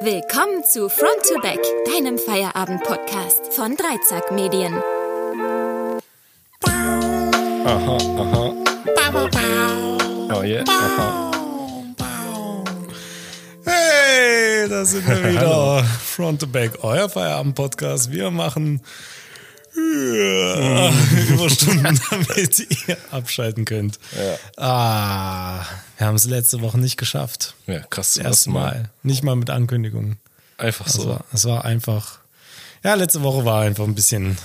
Willkommen zu Front to Back, deinem Feierabend-Podcast von Dreizack Medien. Aha, aha. Oh yeah, aha. Hey, da sind wir wieder. Front to Back, euer Feierabend-Podcast. Wir machen äh, Überstunden, damit ihr abschalten könnt. Ah, wir haben es letzte Woche nicht geschafft. Ja, krass. Erste Mal. Nicht mal mit Ankündigung. Einfach Es so. war, es war einfach. Ja, letzte Woche war einfach ein bisschen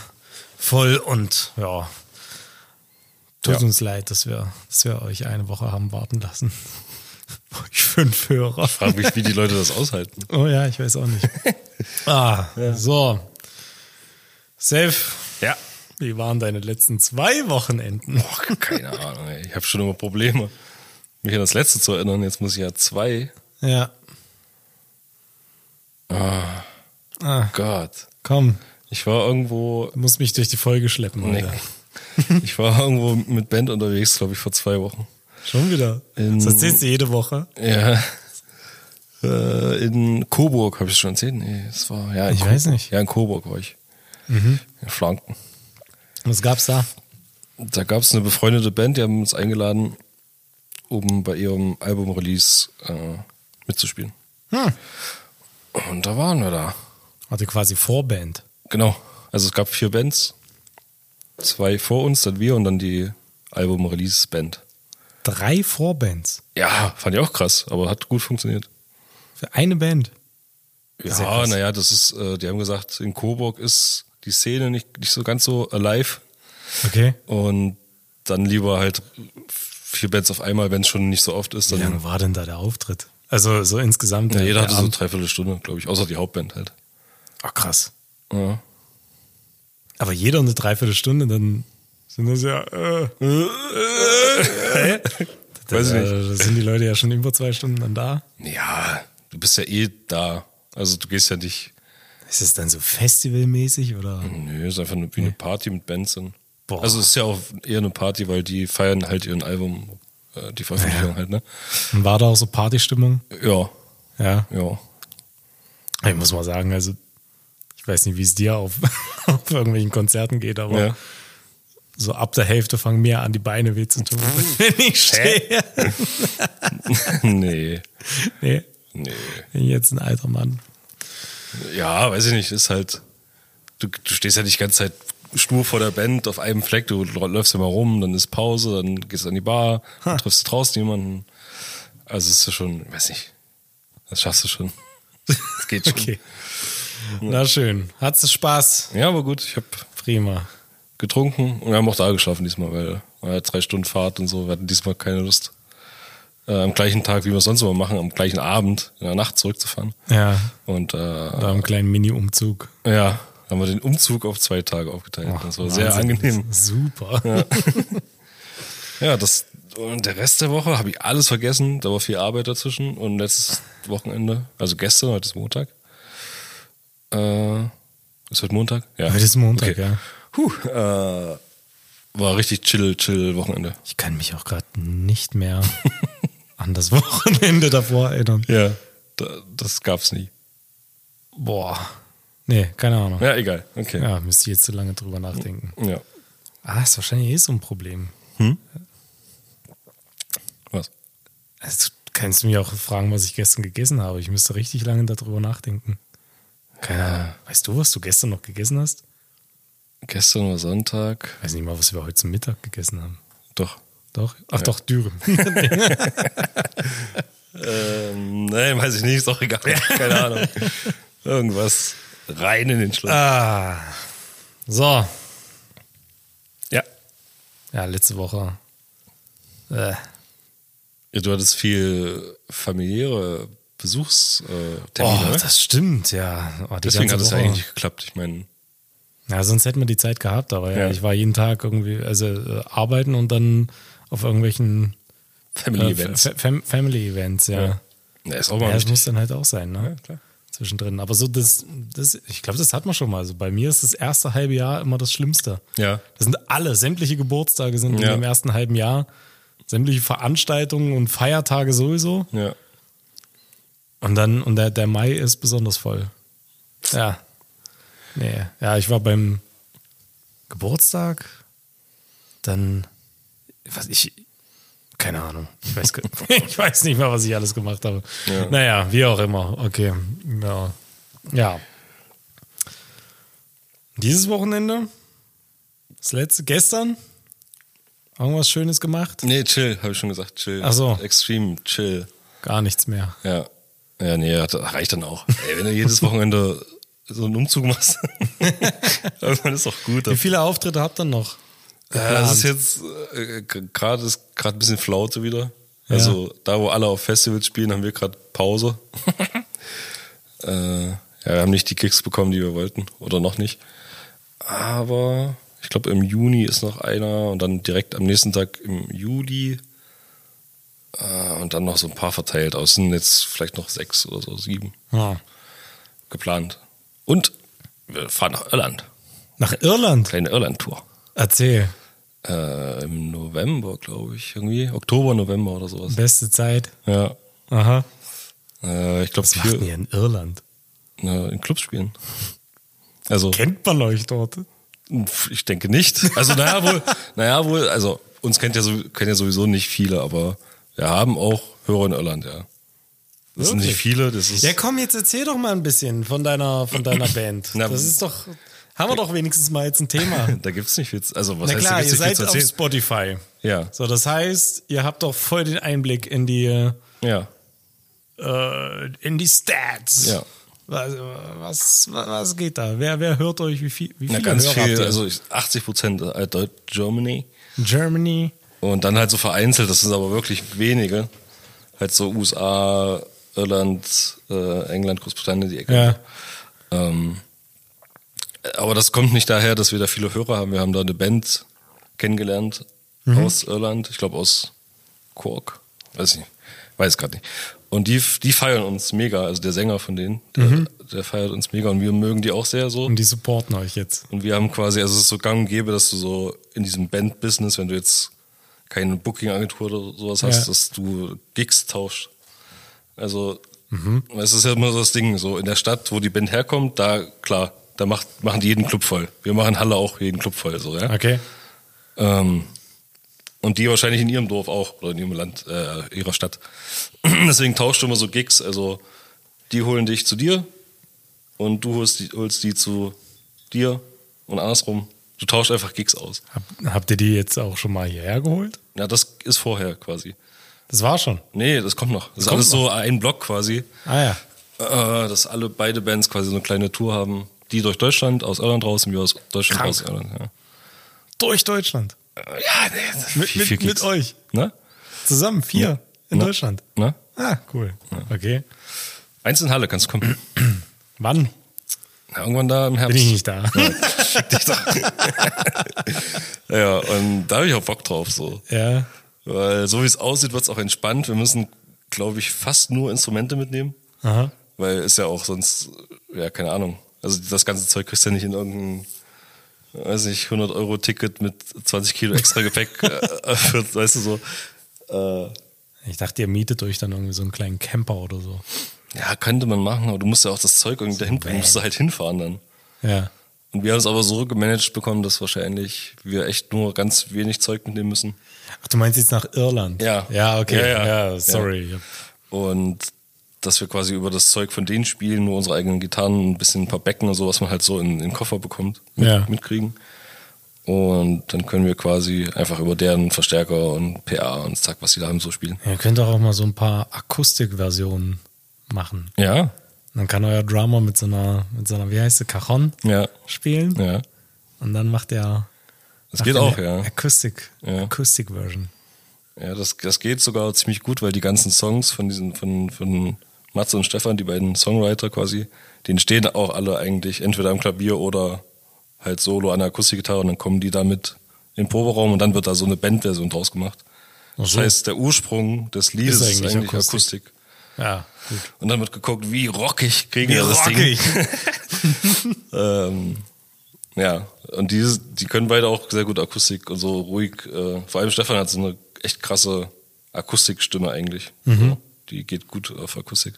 voll und ja. Tut Ja. uns leid, dass wir, dass wir euch eine Woche haben warten lassen. Euch fünf Hörer. Frag mich, wie die Leute das aushalten. Oh ja, ich weiß auch nicht. ah, so. Safe. Wie waren deine letzten zwei Wochenenden? Boah, keine Ahnung, ey. Ich habe schon immer Probleme, mich an das letzte zu erinnern. Jetzt muss ich ja zwei. Ja. Ah, Gott. komm, Ich war irgendwo. du musst mich durch die Folge schleppen Nee. heute. Ich war irgendwo mit Band unterwegs, glaube ich, vor zwei Wochen. Schon wieder. In- das erzählst du jede Woche. Ja. Äh, in Coburg, habe ich schon erzählt? Nee, es war. Ja, in Ich Coburg. weiß nicht. Ja, in Coburg war ich. In Flanken. Was gab's da? Da gab es eine befreundete Band, die haben uns eingeladen, um bei ihrem Album-Release äh, mitzuspielen. Hm. Und da waren wir da. Hatte quasi Vorband. Genau. Also es gab vier Bands. Zwei vor uns, dann wir und dann die Album-Release-Band. Drei Vorbands. Ja, fand ich auch krass, aber hat gut funktioniert. Für eine Band. Ja, naja, das ist, äh, die haben gesagt, in Coburg ist die Szene nicht, nicht so ganz so alive. Okay. Und dann lieber halt vier Bands auf einmal, wenn es schon nicht so oft ist. Wie lange war denn da der Auftritt? Also so insgesamt. ja, der- jeder der hatte so Abend? dreiviertel Stunde, glaube ich, außer die Hauptband halt. Ach krass. Ja. Aber jeder eine Dreiviertelstunde, dann sind das ja. Äh, äh, Weiß ich da, nicht. da sind die Leute ja schon über zwei Stunden dann da. Ja, du bist ja eh da. Also du gehst ja nicht. Ist es dann so festivalmäßig oder? Nö, ist einfach eine, wie eine Party mit Bands. Und, Boah. also es ist ja auch eher eine Party, weil die feiern halt ihren Album, äh, die Veröffentlichung halt, ne? Und war da auch so Partystimmung? Ja, Ja. ja. Ich muss mal sagen, also ich weiß nicht, wie es dir auf, auf irgendwelchen Konzerten geht, aber ja. so ab der Hälfte fangen mir an, die Beine weh zu tun, wenn ich stehe. nee, Nee, nee. bin jetzt ein alter Mann. Ja, weiß ich nicht, ist halt, du, du stehst ja nicht die ganze Zeit stur vor der Band auf einem Fleck, du läufst immer rum, dann ist Pause, dann gehst du an die Bar, dann triffst du draußen jemanden. Also es ist ja schon, weiß nicht, das schaffst du schon. Das geht schon. Okay. Na schön. Hat's Spaß? Ja, aber gut, ich habe Prima. getrunken und wir haben auch da geschlafen diesmal, weil ja drei Stunden Fahrt und so, wir hatten diesmal keine Lust. Äh, am gleichen Tag, wie wir es sonst immer machen, am gleichen Abend, in der Nacht zurückzufahren. Ja, Und äh, da einen kleinen Mini-Umzug. ja, haben wir den Umzug auf zwei Tage aufgeteilt. das war sehr Wahnsinn. angenehm. Super. Ja, das und der Rest der Woche habe ich alles vergessen. Da war viel Arbeit dazwischen und letztes Wochenende, also gestern, heute ist Montag. Äh, ist heute Montag? Ja. Heute ist Montag, Okay. ja. Puh, äh, war richtig chill, chill Wochenende. Ich kann mich auch gerade nicht mehr an das Wochenende davor erinnern. Ja. Da, das gab's nie. Boah. Nee, keine Ahnung. Ja, egal. Okay. Ja, müsste ich jetzt zu lange drüber nachdenken. Ja. Ah, ist wahrscheinlich eh so ein Problem. Was? Also, du kannst mich auch fragen, was ich gestern gegessen habe. Ich müsste richtig lange darüber nachdenken. Keine Ahnung. Weißt du, was du gestern noch gegessen hast? Gestern war Sonntag. Ich weiß nicht mal, was wir heute zum Mittag gegessen haben. Doch. Doch? Ach doch, Dürüm. Ähm, nein, weiß ich nicht, ist doch egal. Keine Ahnung. Irgendwas rein in den Schlaf. ah. So. Ja. Ja, letzte Woche. Äh, ja. Du hattest viel familiäre Besuchstermine, oh, ne? das stimmt, ja. Oh, Deswegen hat es ja eigentlich geklappt. Ich meine, Ja, sonst hätten wir die Zeit gehabt, aber ja, Ja. ich war jeden Tag irgendwie, also äh, arbeiten und dann auf irgendwelchen Family äh, Fam Family Events, ja. Ja. Ja, ist auch Ja, das muss dann halt auch sein, ne? Ja, klar. Zwischendrin. Aber so das, das ich glaube, das hat man schon mal. Also bei mir ist das erste halbe Jahr immer das Schlimmste. Ja. Das sind alle, sämtliche Geburtstage sind Ja. in dem ersten halben Jahr. Sämtliche Veranstaltungen und Feiertage sowieso. Ja. Und Und dann, und der, der Mai ist besonders voll. Ja. Nee. Ja, ich war beim Geburtstag, dann, was ich, keine Ahnung. Ich weiß, ich weiß nicht mehr, was ich alles gemacht habe. Ja. Naja, wie auch immer. Okay. Ja. ja. Dieses Wochenende, das letzte, gestern, irgendwas Schönes gemacht? Nee, chill, habe ich schon gesagt, chill. Ach so. Extrem chill. Gar nichts mehr. Ja. Ja, nee, das reicht dann auch. Ey, wenn du jedes Wochenende so einen Umzug machst, irgendwann ist auch gut. Wie viele Auftritte habt ihr noch? Ja, das ist jetzt äh, gerade ist gerade ein bisschen Flaute wieder. Also da, wo alle auf Festivals spielen, haben wir gerade Pause. äh, ja, wir haben nicht die Kicks bekommen, die wir wollten. Oder noch nicht. Aber ich glaube, im Juni ist noch einer und dann direkt am nächsten Tag im Juli. Äh, und dann noch so ein paar verteilt. Aus sind jetzt vielleicht noch sechs oder so, sieben Ja. geplant. Und wir fahren nach Irland. Nach Irland? Kleine Irland-Tour. Erzähl. Äh, Im November, glaube ich, irgendwie. Oktober, November oder sowas. Beste Zeit. Ja. Aha. Äh, ich glaube, Was macht ihr in Irland? äh, in Clubs spielen. Also, Kennt man euch dort? ich denke nicht. Also, naja, wohl, naja, wohl, also, uns kennt ja, so, kennen ja sowieso nicht viele, aber wir haben auch Hörer in Irland, ja. Das sind nicht Wirklich? viele, das ist. Ja, komm, jetzt erzähl doch mal ein bisschen von deiner, von deiner Band. Na, das ist doch, haben wir doch wenigstens mal jetzt ein Thema. da gibt's nicht viel, zu- also, was Na heißt, klar, ihr seid auf? Spotify. Ja, So, das heißt, ihr habt doch voll den Einblick in die, ja, äh, in die Stats. ja. Was, was, was geht da? Wer, wer hört euch? Wie, viel, wie Na, ganz Hörer viel, also ich- 80 Prozent äh, Germany. Germany. Und dann halt so vereinzelt, das sind aber wirklich wenige. Halt so USA, Irland, äh, England, Großbritannien, die Ecke. Ja. Ähm, aber das kommt nicht daher, dass wir da viele Hörer haben. Wir haben da eine Band kennengelernt aus Irland, ich glaube aus Cork, weiß ich nicht, weiß gerade nicht. Und die, die feiern uns mega, also der Sänger von denen, der, der feiert uns mega und wir mögen die auch sehr so. Und die supporten euch jetzt. Und wir haben quasi, also es ist so gang und gäbe, dass du so in diesem Band-Business, wenn du jetzt keine Booking-Agentur oder sowas hast, Ja. dass du Gigs tauschst. Also, es ist ja immer so das Ding, so in der Stadt, wo die Band herkommt, da, klar, da macht, machen die jeden Club voll. Wir machen Halle auch jeden Club voll, so, ja. Okay. Ähm, und die wahrscheinlich in ihrem Dorf auch oder in ihrem Land, äh, ihrer Stadt. Deswegen tauscht du immer so Gigs. Also die holen dich zu dir und du holst die, holst die zu dir und andersrum. Du tauschst einfach Gigs aus. Hab, habt ihr die jetzt auch schon mal hierher geholt? Ja, das ist vorher quasi. Das war schon. Nee, das kommt noch. Das ist kommt alles so ein Block quasi. Ah ja. Äh, dass alle beide Bands quasi so eine kleine Tour haben. Die durch Deutschland, aus Irland raus und wir aus Deutschland Krank. aus Irland. Ja, Durch Deutschland. ja nee, Mit, viel, viel mit, euch. Ne? Zusammen. Vier. In Ne? Deutschland. Ne? Ah, cool. Okay. Eins in Halle, kannst du kommen. Wann? Ja, irgendwann da im Herbst. Bin ich nicht da. Fick dich doch. ja, und da habe ich auch Bock drauf, so. ja. Weil so wie es aussieht, wird es auch entspannt. Wir müssen, glaube ich, fast nur Instrumente mitnehmen. Aha. Weil ist ja auch sonst, ja, keine Ahnung. Also das ganze Zeug kriegst du ja nicht in irgendein, weiß nicht, 100 Euro Ticket mit 20 Kilo extra Gepäck. äh, für, weißt du so. Äh, Ich dachte, ihr mietet euch dann irgendwie so einen kleinen Camper oder so. ja, könnte man machen, aber du musst ja auch das Zeug irgendwie dahin bringen. musst du halt hinfahren dann. Ja. Und wir haben es aber so gemanagt bekommen, dass wahrscheinlich wir echt nur ganz wenig Zeug mitnehmen müssen. Ach, du meinst jetzt nach Irland? Ja. Ja, okay. Ja, Ja, ja. sorry. Und dass wir quasi über das Zeug von denen spielen, nur unsere eigenen Gitarren, ein bisschen ein paar Becken und so, was man halt so in, in den Koffer bekommt, mit, Ja. mitkriegen. Und dann können wir quasi einfach über deren Verstärker und PA und zack, was die da haben, so spielen. Ihr könnt doch auch mal so ein paar Akustikversionen machen. Ja, Dann kann euer Drummer mit so einer, mit so einer, wie heißt sie, Cajon ja, spielen. ja. Und dann macht er Das geht auch, ja. Akustik, Ja. Akustik-Version. Ja, das, das geht sogar ziemlich gut, weil die ganzen Songs von diesen, von, von Matze und Stefan, die beiden Songwriter quasi, denen stehen auch alle eigentlich entweder am Klavier oder halt solo an der Akustikgitarre und dann kommen die damit in den Proberaum und dann wird da so eine Bandversion draus gemacht. Das so. heißt, der Ursprung des Liedes Ist ist eigentlich eigentlich, Akustik. Akustik. Ja, gut. Und dann wird geguckt, wie rockig kriegen Wie wir das rockig. Ding. ähm, ja, und die, die können beide auch sehr gut Akustik und so ruhig. Äh, vor allem Stefan hat so eine echt krasse Akustikstimme eigentlich. Mhm. So, die geht gut auf Akustik.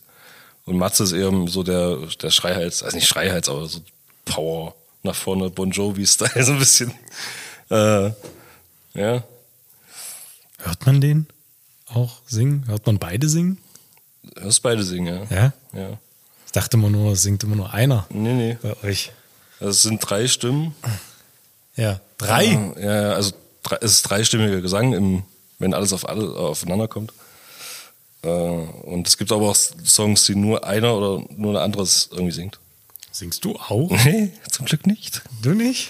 Und Matze ist eher so der, der Schreihals, also nicht Schreihals, aber so Power nach vorne, Bon Jovi-Style, so ein bisschen. Äh, ja. Hört man den auch singen? Hört man beide singen? Hörst beide singen, ja. Ja? Ja. Ich dachte immer nur, es singt immer nur einer Nee, nee. bei euch. Also es sind drei Stimmen. Ja. Drei? Ja, ja, also es ist dreistimmiger Gesang, im, wenn alles auf alle, aufeinander kommt. Äh, und es gibt aber auch Songs, die nur einer oder nur ein anderes irgendwie singt. Singst du auch? Nee, zum Glück nicht. Du nicht?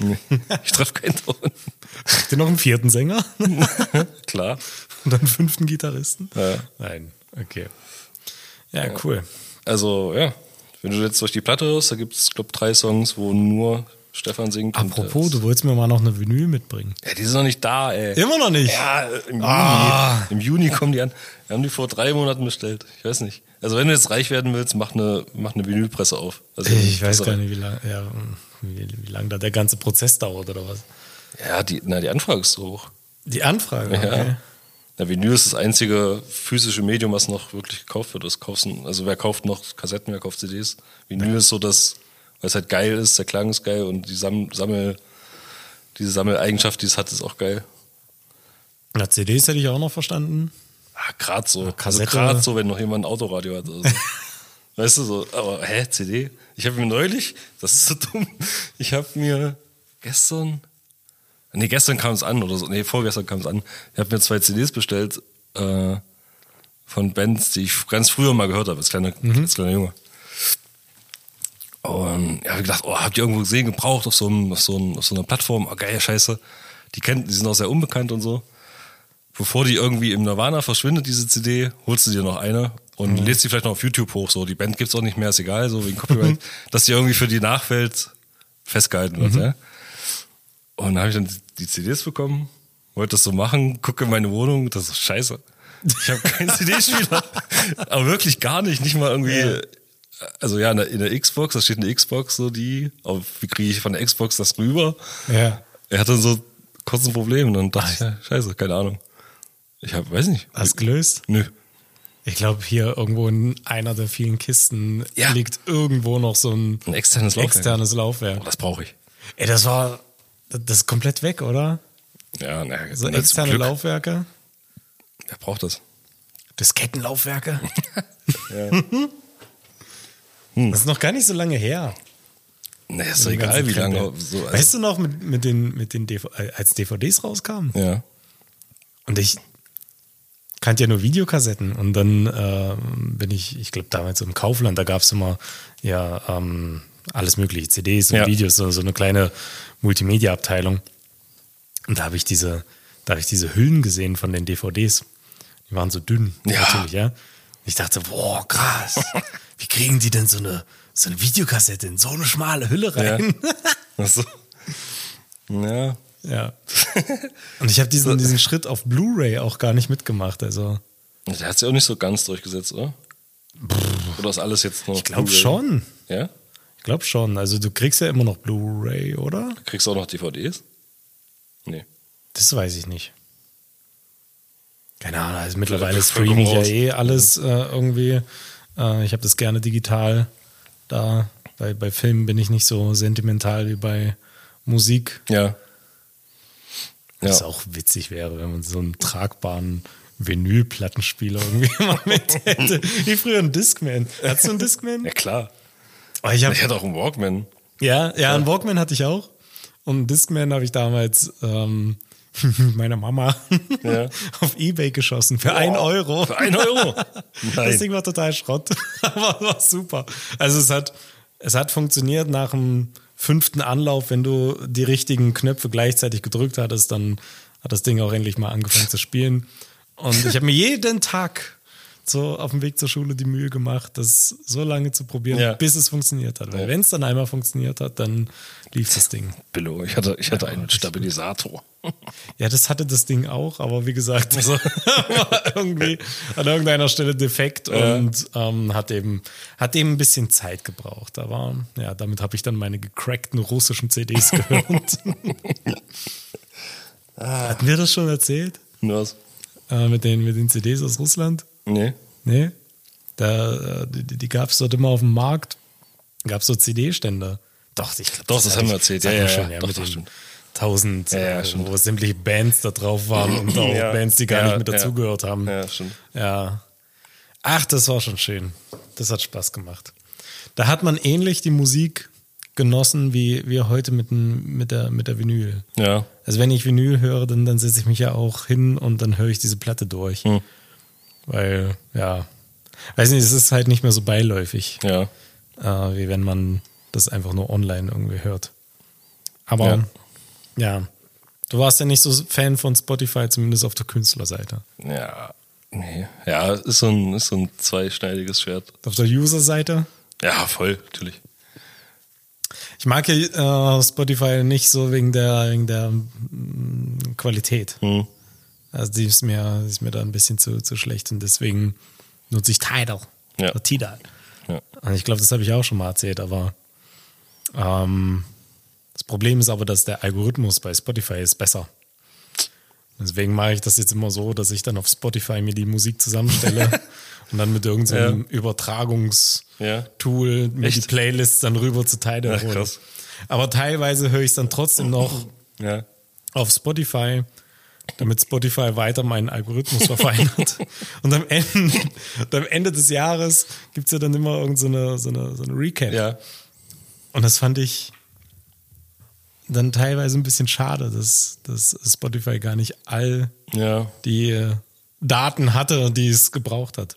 Ich treffe keinen Ton. Habt ihr noch einen vierten Sänger? Klar. Und einen fünften Gitarristen? Ja. Nein, okay. Ja, cool. Also, ja, wenn du jetzt durch die Platte hörst, da gibt es, glaube drei Songs, wo nur Stefan singt. Apropos, das- du wolltest mir mal noch eine Vinyl mitbringen. Ja, die sind noch nicht da, ey. Immer noch nicht? Ja, im Juni. Ah. Im Juni kommen die an. Wir haben die vor drei Monaten bestellt. Ich weiß nicht. Also wenn du jetzt reich werden willst, mach eine, mach eine Vinylpresse auf. Also Ich weiß gar nicht, wie lange ja, wie, wie lang da der ganze Prozess dauert oder was. Ja, die, na, die Anfrage ist so hoch. Die Anfrage, Ja. okay. Na, Vinyl ist das einzige physische Medium, was noch wirklich gekauft wird. Das kaufst, also wer kauft noch Kassetten, wer kauft CDs? Vinyl ist so das, weil es halt geil ist, der Klang ist geil und die Sam Sammel, diese Sammeleigenschaft, die es hat, ist auch geil. Na, CDs hätte ich auch noch verstanden. Ah, gerade so. Also Kassette. gerade so, wenn noch jemand ein Autoradio hat. Oder so. weißt du so, aber hä, CD? Ich habe mir neulich, das ist so dumm, ich habe mir gestern, nee, gestern kam es an oder so, nee, vorgestern kam es an, ich habe mir zwei CDs bestellt äh, von Bands, die ich ganz früher mal gehört habe, als kleiner, als kleiner Junge. Und ja, hab ich gedacht, oh, habt ihr irgendwo gesehen, gebraucht auf so, einem, auf so, einem, auf so einer Plattform? Oh, geil, scheiße. Die, kennt, die sind auch sehr unbekannt und so. Bevor die irgendwie im Nirvana verschwindet, diese CD, holst du dir noch eine und lädst die vielleicht noch auf YouTube hoch. So, die Band gibt's auch nicht mehr, ist egal, so wegen Copyright, dass die irgendwie für die Nachwelt festgehalten wird. Ja? Und dann habe ich dann die CDs bekommen, wollte das so machen, gucke in meine Wohnung, das ist scheiße. Ich habe keinen CD-Spieler. Aber wirklich gar nicht, nicht mal irgendwie. Also ja, in der, in der Xbox, da steht eine Xbox, so die. Aber wie kriege ich von der Xbox das rüber? Ja. Er hatte so kurz ein Problem und dann dachte ich, ja, scheiße, keine Ahnung. Ich hab, weiß nicht. Hast gelöst? Nö. Ich glaube, hier irgendwo in einer der vielen Kisten Ja. liegt irgendwo noch so ein Ein externes Laufwerk. externes Laufwerk. Oh, das brauche ich. Ey, das war, das ist komplett weg, oder? Ja, naja, So externe. Laufwerke. Wer braucht das? Diskettenlaufwerke. Ja. Das ist noch gar nicht so lange her. naja, ist doch egal, wie lange. So, also, weißt du noch, mit, mit den, mit den DV äh, als DVDs rauskamen? Ja. Und ich kannte ja nur Videokassetten. Und dann ähm, bin ich, ich glaube, damals im Kaufland, da gab es immer ja ähm, alles mögliche, CDs und Ja. Videos, so, so eine kleine Multimedia-Abteilung. Und da habe ich diese, da habe ich diese Hüllen gesehen von den DVDs. Die waren so dünn, Ja. natürlich, ja. Ich dachte, boah, krass. Wie kriegen die denn so eine, so eine Videokassette in so eine schmale Hülle Ja. rein? Ach so. Ja. Ja. Und ich habe diesen, diesen Schritt auf Blu-ray auch gar nicht mitgemacht. Also, Der hat sich auch nicht so ganz durchgesetzt, oder? Oder ist alles jetzt noch ich glaube schon. Ja? Ich glaube schon. Also, du kriegst ja immer noch Blu-ray, oder? Kriegst du auch noch DVDs? Nee. Das weiß ich nicht. Keine Ahnung. Also, mittlerweile Vollkommen streame ich ja eh alles äh, irgendwie. Äh, ich habe das gerne digital da. Bei, bei Filmen bin ich nicht so sentimental wie bei Musik. Ja. Was Ja. auch witzig wäre, wenn man so einen tragbaren Vinylplattenspieler irgendwie mal mit hätte. Wie früher ein Discman. Hattest du einen Discman? Ja, klar. Oh, ich hab, Ich hatte auch einen Walkman. ja, ja, einen Walkman hatte ich auch. Und einen Discman habe ich damals ähm, meiner Mama Ja. auf Ebay geschossen für ein Euro. Für ein Euro? Das Nein. Ding war total Schrott, aber war super. Also es hat, es hat funktioniert nach dem fünften Anlauf, wenn du die richtigen Knöpfe gleichzeitig gedrückt hattest, dann hat das Ding auch endlich mal angefangen zu spielen. Und ich habe mir jeden Tag so auf dem Weg zur Schule die Mühe gemacht, das so lange zu probieren, Ja. bis es funktioniert hat. Weil wenn es dann einmal funktioniert hat, dann lief das Ding. Billo. Ich hatte, ich hatte einen mit Stabilisator. Ja, das hatte das Ding auch, aber wie gesagt, das war irgendwie an irgendeiner Stelle defekt und ähm, hat eben hat eben ein bisschen Zeit gebraucht. Aber ja, damit habe ich dann meine gecrackten russischen CDs gehört. Hatten wir das schon erzählt? Was? Äh, mit, den, mit den CDs aus Russland? Nee. Nee? Da, die, die gab es dort immer auf dem Markt. Gab es so CD-Stände. Doch, ich glaub, Doch, das hab haben wir erzählt. das Ja, ja, schon, ja. ja. Doch, mit das den tausend, Ja, ja, äh, wo sämtliche Bands da drauf waren und auch Ja. Bands, die gar nicht mit dazugehört haben. Ja, stimmt. Ja. Ach, das war schon schön. Das hat Spaß gemacht. Da hat man ähnlich die Musik genossen wie wir heute mit, dem, mit, der, mit der Vinyl. Ja. Also wenn ich Vinyl höre, dann, dann setze ich mich ja auch hin und dann höre ich diese Platte durch. Hm. Weil, ja, weiß nicht, es ist halt nicht mehr so beiläufig, Ja. äh, wie wenn man das einfach nur online irgendwie hört. Aber ja. du warst ja nicht so Fan von Spotify, zumindest auf der Künstlerseite. Ja. Nee. Ja, ist so ein, ist so ein zweischneidiges Schwert. Auf der User-Seite Ja, voll, natürlich. Ich mag ja äh, Spotify nicht so wegen der, wegen der mm, Qualität. Hm. Also die ist mir, die ist mir da ein bisschen zu, zu schlecht und deswegen nutze ich Tidal. Ja. Oder Tidal. Ja. Und ich glaube, das habe ich auch schon mal erzählt, aber ähm, das Problem ist aber, dass der Algorithmus bei Spotify ist besser. Deswegen mache ich das jetzt immer so, dass ich dann auf Spotify mir die Musik zusammenstelle und dann mit irgendeinem Übertragungstool Ja. mir die Echt? Playlists dann rüber zu Tidal Ach, hole. krass. Aber teilweise höre ich es dann trotzdem noch Ja. auf Spotify, damit Spotify weiter meinen Algorithmus verfeinert. Und am Ende, und am Ende des Jahres gibt es ja dann immer irgend so so eine, so eine Recap. Ja. Und das fand ich dann teilweise ein bisschen schade, dass, dass Spotify gar nicht all Ja. die äh, Daten hatte, die es gebraucht hat.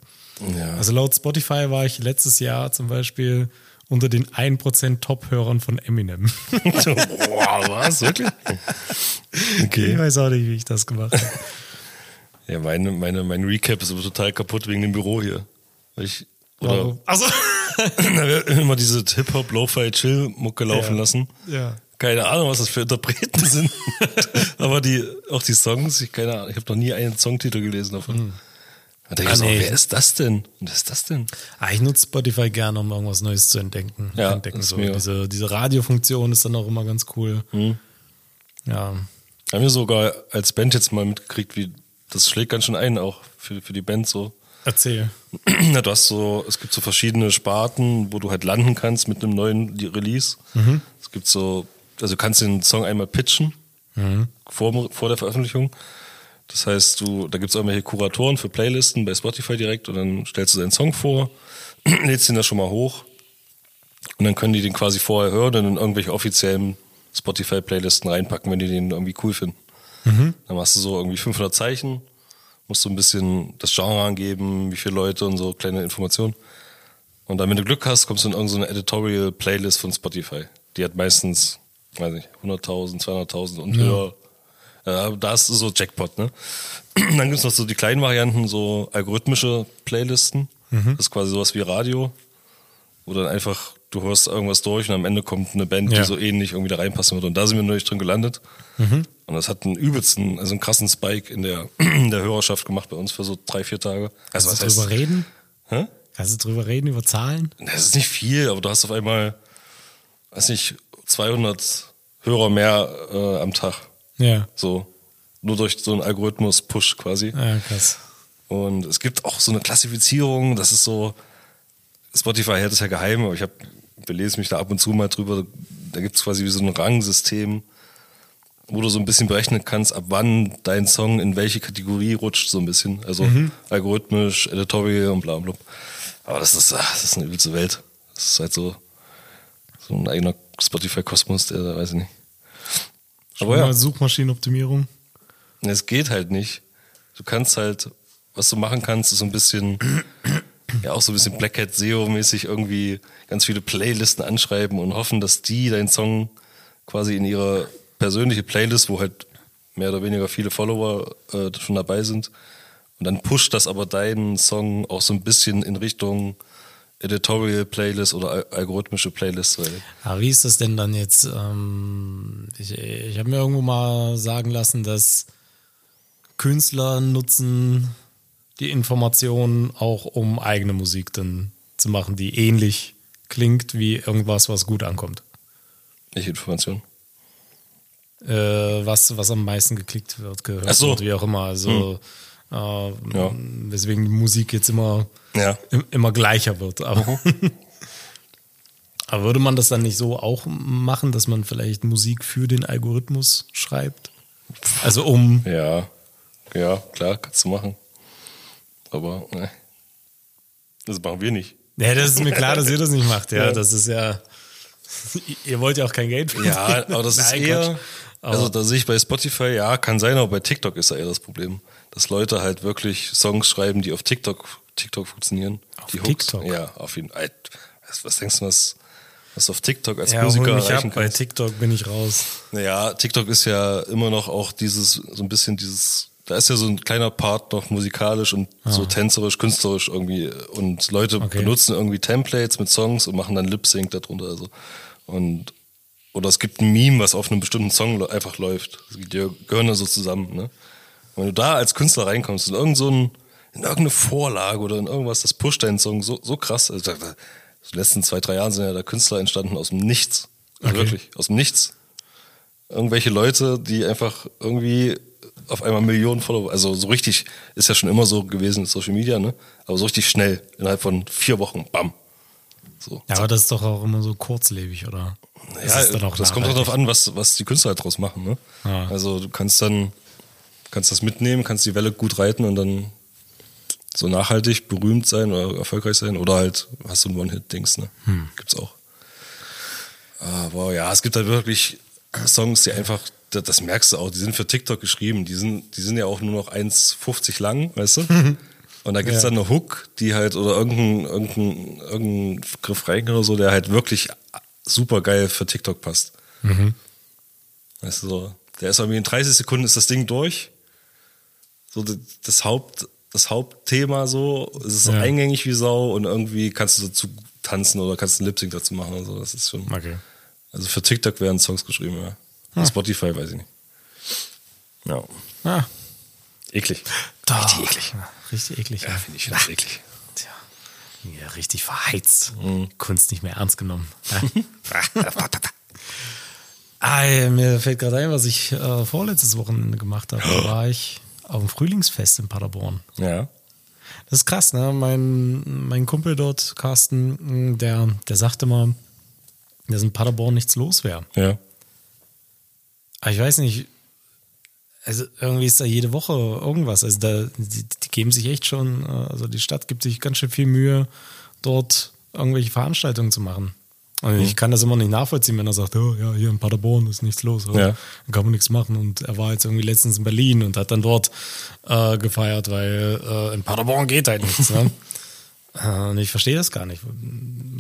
Ja. Also laut Spotify war ich letztes Jahr zum Beispiel unter den 1% Top-Hörern von Eminem. Boah, was? Wirklich? Ich Okay. weiß auch nicht, wie ich das gemacht habe. Ja, meine, meine, mein Recap ist aber total kaputt wegen dem Büro hier. Ich, oder? Also, immer diese Hip-Hop, Lo-Fi, Chill-Mucke laufen Ja. lassen. ja. Keine Ahnung, was das für Interpreten sind. aber die, auch die Songs, ich keine Ahnung, ich habe noch nie einen Songtitel gelesen davon. Da denke ich Ah, so, nee. wer ist das denn? Was ist das denn? Ah, ich nutze Spotify gerne, um irgendwas Neues zu entdecken. Ja, entdecken. So. Diese, diese Radiofunktion ist dann auch immer ganz cool. Ja. Haben wir sogar als Band jetzt mal mitgekriegt, wie das schlägt ganz schön ein, auch für, für die Band so. Erzähl. Ja, du hast so, es gibt so verschiedene Sparten, wo du halt landen kannst mit einem neuen Release. Es gibt so, also du kannst den Song einmal pitchen vor, vor der Veröffentlichung. Das heißt, du, da gibt es irgendwelche Kuratoren für Playlisten bei Spotify direkt und dann stellst du deinen Song vor, lädst den da schon mal hoch und dann können die den quasi vorher hören und in irgendwelche offiziellen Spotify-Playlisten reinpacken, wenn die den irgendwie cool finden. Dann machst du so irgendwie 500 Zeichen, musst du ein bisschen das Genre angeben, wie viele Leute und so kleine Informationen. Und dann, wenn du Glück hast, kommst du in irgendeine Editorial-Playlist von Spotify. Die hat meistens, weiß nicht, 100.000, 200.000 und höher. Äh, da ist so Jackpot, ne? Dann gibt's noch so die kleinen Varianten, so algorithmische Playlisten. Das ist quasi sowas wie Radio, wo dann einfach, du hörst irgendwas durch und am Ende kommt eine Band, Ja. die so ähnlich irgendwie da reinpassen wird. Und da sind wir neulich drin gelandet. Und das hat einen übelsten, also einen krassen Spike in der, in der Hörerschaft gemacht bei uns für so drei, vier Tage. Also Kannst du drüber heißt, reden? Hä? Kannst du drüber reden, über Zahlen? Das ist nicht viel, aber du hast auf einmal, weiß nicht, 200 Hörer mehr äh, am Tag. Ja. So. Nur durch so einen Algorithmus-Push quasi. Ja, krass. Und es gibt auch so eine Klassifizierung, das ist so, Spotify hält es ja geheim, aber ich habe, belese mich da ab und zu mal drüber, da gibt es quasi wie so ein Rangsystem, wo du so ein bisschen berechnen kannst, ab wann dein Song in welche Kategorie rutscht, so ein bisschen. Also algorithmisch, editorial und bla bla. Aber das ist, das ist eine übelste Welt. Das ist halt so, so ein eigener Spotify-Kosmos, der, weiß ich nicht. Aber ja. Suchmaschinenoptimierung. Es geht halt nicht. Du kannst halt, was du machen kannst, ist so ein bisschen, ja auch so ein bisschen Black Hat SEO-mäßig irgendwie ganz viele Playlisten anschreiben und hoffen, dass die deinen Song quasi in ihre persönliche Playlist, wo halt mehr oder weniger viele Follower äh, schon dabei sind, und dann pusht das aber deinen Song auch so ein bisschen in Richtung Editorial Playlist oder al algorithmische Playlist. Weil Aber wie ist das denn dann jetzt? Ähm, ich ich habe mir irgendwo mal sagen lassen, dass Künstler nutzen die Informationen auch, um eigene Musik dann zu machen, die ähnlich klingt wie irgendwas, was gut ankommt. welche Information? Äh, was, was am meisten geklickt wird, gehört so. wird, wie auch immer. Also Äh, Weswegen die Musik jetzt immer, Ja. im, immer gleicher wird. Aber, aber würde man das dann nicht so auch machen, dass man vielleicht Musik für den Algorithmus schreibt? Also um. Ja, ja, klar, kannst du machen. Aber ne. das machen wir nicht. Ja, das ist mir klar, dass ihr das nicht macht. Ja, Ja. das ist ja. Ihr wollt ja auch kein Geld verdienen. Ja, aber das ist Nein, eher. Quatsch. Also da sehe ich bei Spotify, ja, kann sein, aber bei TikTok ist da eher das Problem. Dass Leute halt wirklich Songs schreiben, die auf TikTok, TikTok funktionieren. Auf die TikTok? Ja, auf jeden Fall. Was, denkst du, was, was auf TikTok als Ja, hol Musiker mich erreichen ab, bei? TikTok bin ich raus. Naja, TikTok ist ja immer noch auch dieses, so ein bisschen dieses, da ist ja so ein kleiner Part noch musikalisch und so tänzerisch, künstlerisch irgendwie. Und Leute Ah. Okay. benutzen irgendwie Templates mit Songs und machen dann Lip-Sync darunter. Also. Und, oder es gibt ein Meme, was auf einem bestimmten Song einfach läuft. Die gehören dann so zusammen, ne? Und wenn du da als Künstler reinkommst, in irgend so ein, in irgendeine Vorlage oder in irgendwas, das pusht deinen Song so, so krass. Also, in den letzten zwei, drei Jahren sind ja da Künstler entstanden aus dem Nichts. Also Okay. Wirklich, aus dem Nichts irgendwelche Leute, die einfach irgendwie auf einmal Millionen Follower, also so richtig, ist ja schon immer so gewesen in Social Media, ne? Aber so richtig schnell, innerhalb von vier Wochen, bam. So. Ja, aber das ist doch auch immer so kurzlebig, oder? Ja, auch das kommt nachhaltig? darauf an, was, was die Künstler halt draus machen, ne? Ja. Also du kannst dann, kannst das mitnehmen, kannst die Welle gut reiten und dann so nachhaltig berühmt sein oder erfolgreich sein oder halt hast du ein One-Hit-Dings, ne? Hm. Gibt's auch. Aber ja, es gibt halt wirklich Songs, die einfach, das, das merkst du auch, die sind für TikTok geschrieben, die sind, die sind ja auch nur noch 1,50 lang, weißt du? Und da gibt's Ja. dann eine Hook, die halt, oder irgendein, irgendein, irgendein Griff rein oder so, der halt wirklich super geil für TikTok passt. Weißt du, so, der ist irgendwie in 30 Sekunden ist das Ding durch. So das Haupt, das Hauptthema so, es ist so Ja. eingängig wie Sau und irgendwie kannst du dazu tanzen oder kannst einen Lip-Sync dazu machen und so. Das ist schon. Okay. Also für TikTok werden Songs geschrieben, ja. Für Spotify weiß ich nicht. Ja. Ah, Eklig. doch. Richtig eklig. Ja, richtig eklig. Ja, finde ich ganz eklig. Tja, ja, richtig verheizt. Mhm. Kunst nicht mehr ernst genommen. Ja. ah, ja, mir fällt gerade ein, was ich äh, vorletztes Wochenende gemacht habe. Da war ich auf dem Frühlingsfest in Paderborn. Ja. Das ist krass, ne? Mein, mein Kumpel dort, Carsten, der, der sagte mal, dass in Paderborn nichts los wäre. Ja. Aber ich weiß nicht, also irgendwie ist da jede Woche irgendwas. Also da, die, die geben sich echt schon, äh, also die Stadt gibt sich ganz schön viel Mühe, dort irgendwelche Veranstaltungen zu machen. Und ich kann das immer nicht nachvollziehen, wenn er sagt, oh, ja, hier in Paderborn ist nichts los, Ja. dann kann man nichts machen. Und er war jetzt irgendwie letztens in Berlin und hat dann dort äh, gefeiert, weil äh, in Paderborn geht halt nichts. Ne? Äh, Und ich verstehe das gar nicht.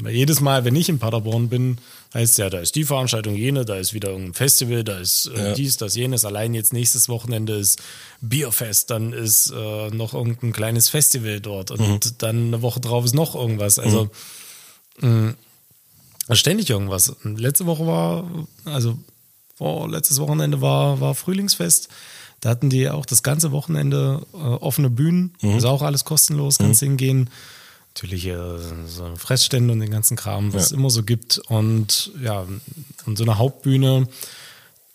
Weil jedes Mal, wenn ich in Paderborn bin, heißt ja, da ist die Veranstaltung jene, da ist wieder irgendein Festival, da ist äh, Ja. dies, das, jenes. Allein jetzt nächstes Wochenende ist Bierfest, dann ist äh, noch irgendein kleines Festival dort und dann eine Woche drauf ist noch irgendwas. Also mh, ständig irgendwas. Und letzte Woche war, also vor letztes Wochenende war, war Frühlingsfest. Da hatten die auch das ganze Wochenende äh, offene Bühnen. Ist auch alles kostenlos, kannst hingehen. Natürlich äh, so Fressstände und den ganzen Kram, was es immer so gibt. Und ja, und so eine Hauptbühne,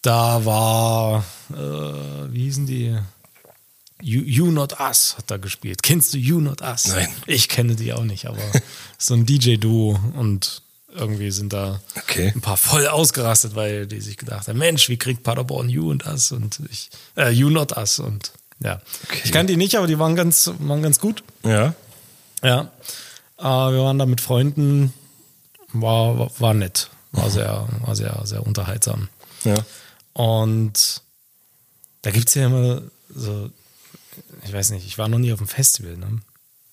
da war, äh, wie hießen die? You, you Not Us hat da gespielt. Kennst du You Not Us? Nein. Ich kenne die auch nicht, aber so ein DJ-Duo und irgendwie sind da Okay. ein paar voll ausgerastet, weil die sich gedacht haben, Mensch, wie kriegt Paderborn You und Us und ich, äh, You Not Us und ja. Okay. Ich kannte die nicht, aber die waren ganz, waren ganz gut. Ja. Ja. Äh, wir waren da mit Freunden, war, war, war nett, war sehr, war sehr, sehr unterhaltsam. Ja. Und da gibt es ja immer so, ich weiß nicht, ich war noch nie auf dem Festival, ne?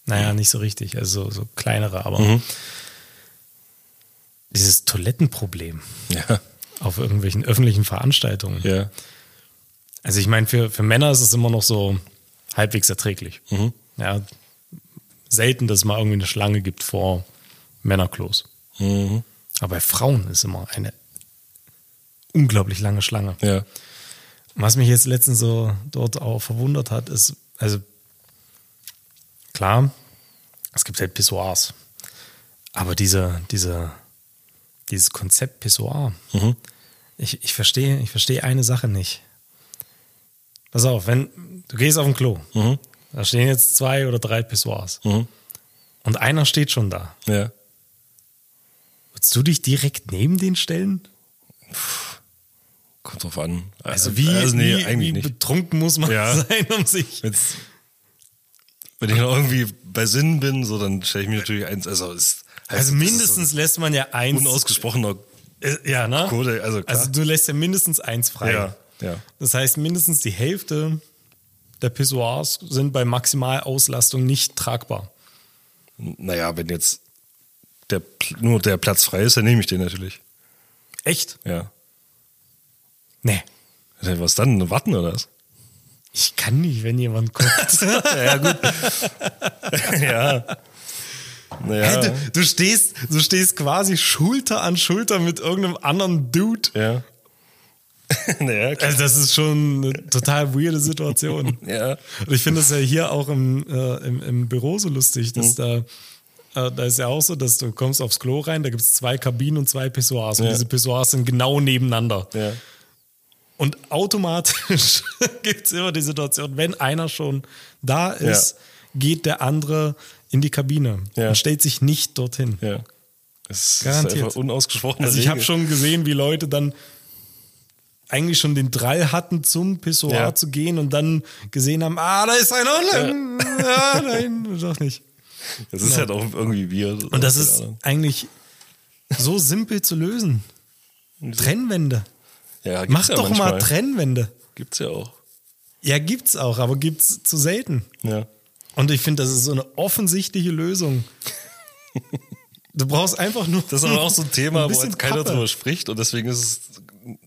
Naja, nicht so richtig, also so, so kleinere, aber dieses Toilettenproblem Ja. auf irgendwelchen öffentlichen Veranstaltungen. Ja. Also ich meine, für, für Männer ist es immer noch so halbwegs erträglich. Mhm. Ja, selten, dass es mal irgendwie eine Schlange gibt vor Männerklos. Mhm. Aber bei Frauen ist immer eine unglaublich lange Schlange. Ja. Was mich jetzt letztens so dort auch verwundert hat, ist, also klar, es gibt halt Pissoirs. Aber diese, diese, dieses Konzept Pissoir, ich, ich verstehe, ich verstehe eine Sache nicht. Pass auf, wenn du gehst auf ein Klo, Da stehen jetzt zwei oder drei Pissoirs. Und einer steht schon da. Ja. Würdest du dich direkt neben den stellen? Kommt drauf an. Also wie, also, nee, wie, eigentlich wie nicht. betrunken muss man Ja. sein, um sich... Wenn ich noch irgendwie bei Sinn bin, so, dann stelle ich mir natürlich eins, also ist Also mindestens lässt man ja so eins... ein unausgesprochener Äh, ja, ne? Code, also klar. Also du lässt ja mindestens eins frei. Ja, ja. Das heißt, mindestens die Hälfte der Pissoirs sind bei Maximalauslastung nicht tragbar. Naja, wenn jetzt der, nur der Platz frei ist, dann nehme ich den natürlich. Echt? Ja. Nee. Was dann? Warten oder was? Ich kann nicht, wenn jemand guckt. ja, gut. ja. Naja. Du, du, stehst, du stehst quasi Schulter an Schulter mit irgendeinem anderen Dude. Ja. naja, klar. Also das ist schon eine total weirde Situation. Ja. Und ich finde das ja hier auch im, äh, im, im Büro so lustig, Mhm. dass da, äh, da ist ja auch so, dass du kommst aufs Klo rein, da gibt es zwei Kabinen und zwei Pissoirs. Und Ja. diese Pissoirs sind genau nebeneinander. Ja. Und automatisch gibt es immer die Situation, wenn einer schon da ist, geht der andere in die Kabine Ja. und stellt sich nicht dorthin. Ja. Es Garantiert. ist einfach unausgesprochene Also ich habe schon gesehen, wie Leute dann eigentlich schon den Drall hatten, zum Pissoir Ja. zu gehen und dann gesehen haben, ah, da ist einer. Ja. ja, nein, doch nicht. Das ist halt auch irgendwie weird. Und das ist eigentlich so simpel zu lösen. Trennwände. Ja, Mach ja doch manchmal. mal Trennwände. Gibt's ja auch. Ja, gibt's auch, aber gibt's zu selten. Ja. Und ich finde, das ist so eine offensichtliche Lösung. Du brauchst einfach nur. Das ist aber auch so ein Thema, wo bisschen halt keiner Pappe. drüber spricht und deswegen ist es,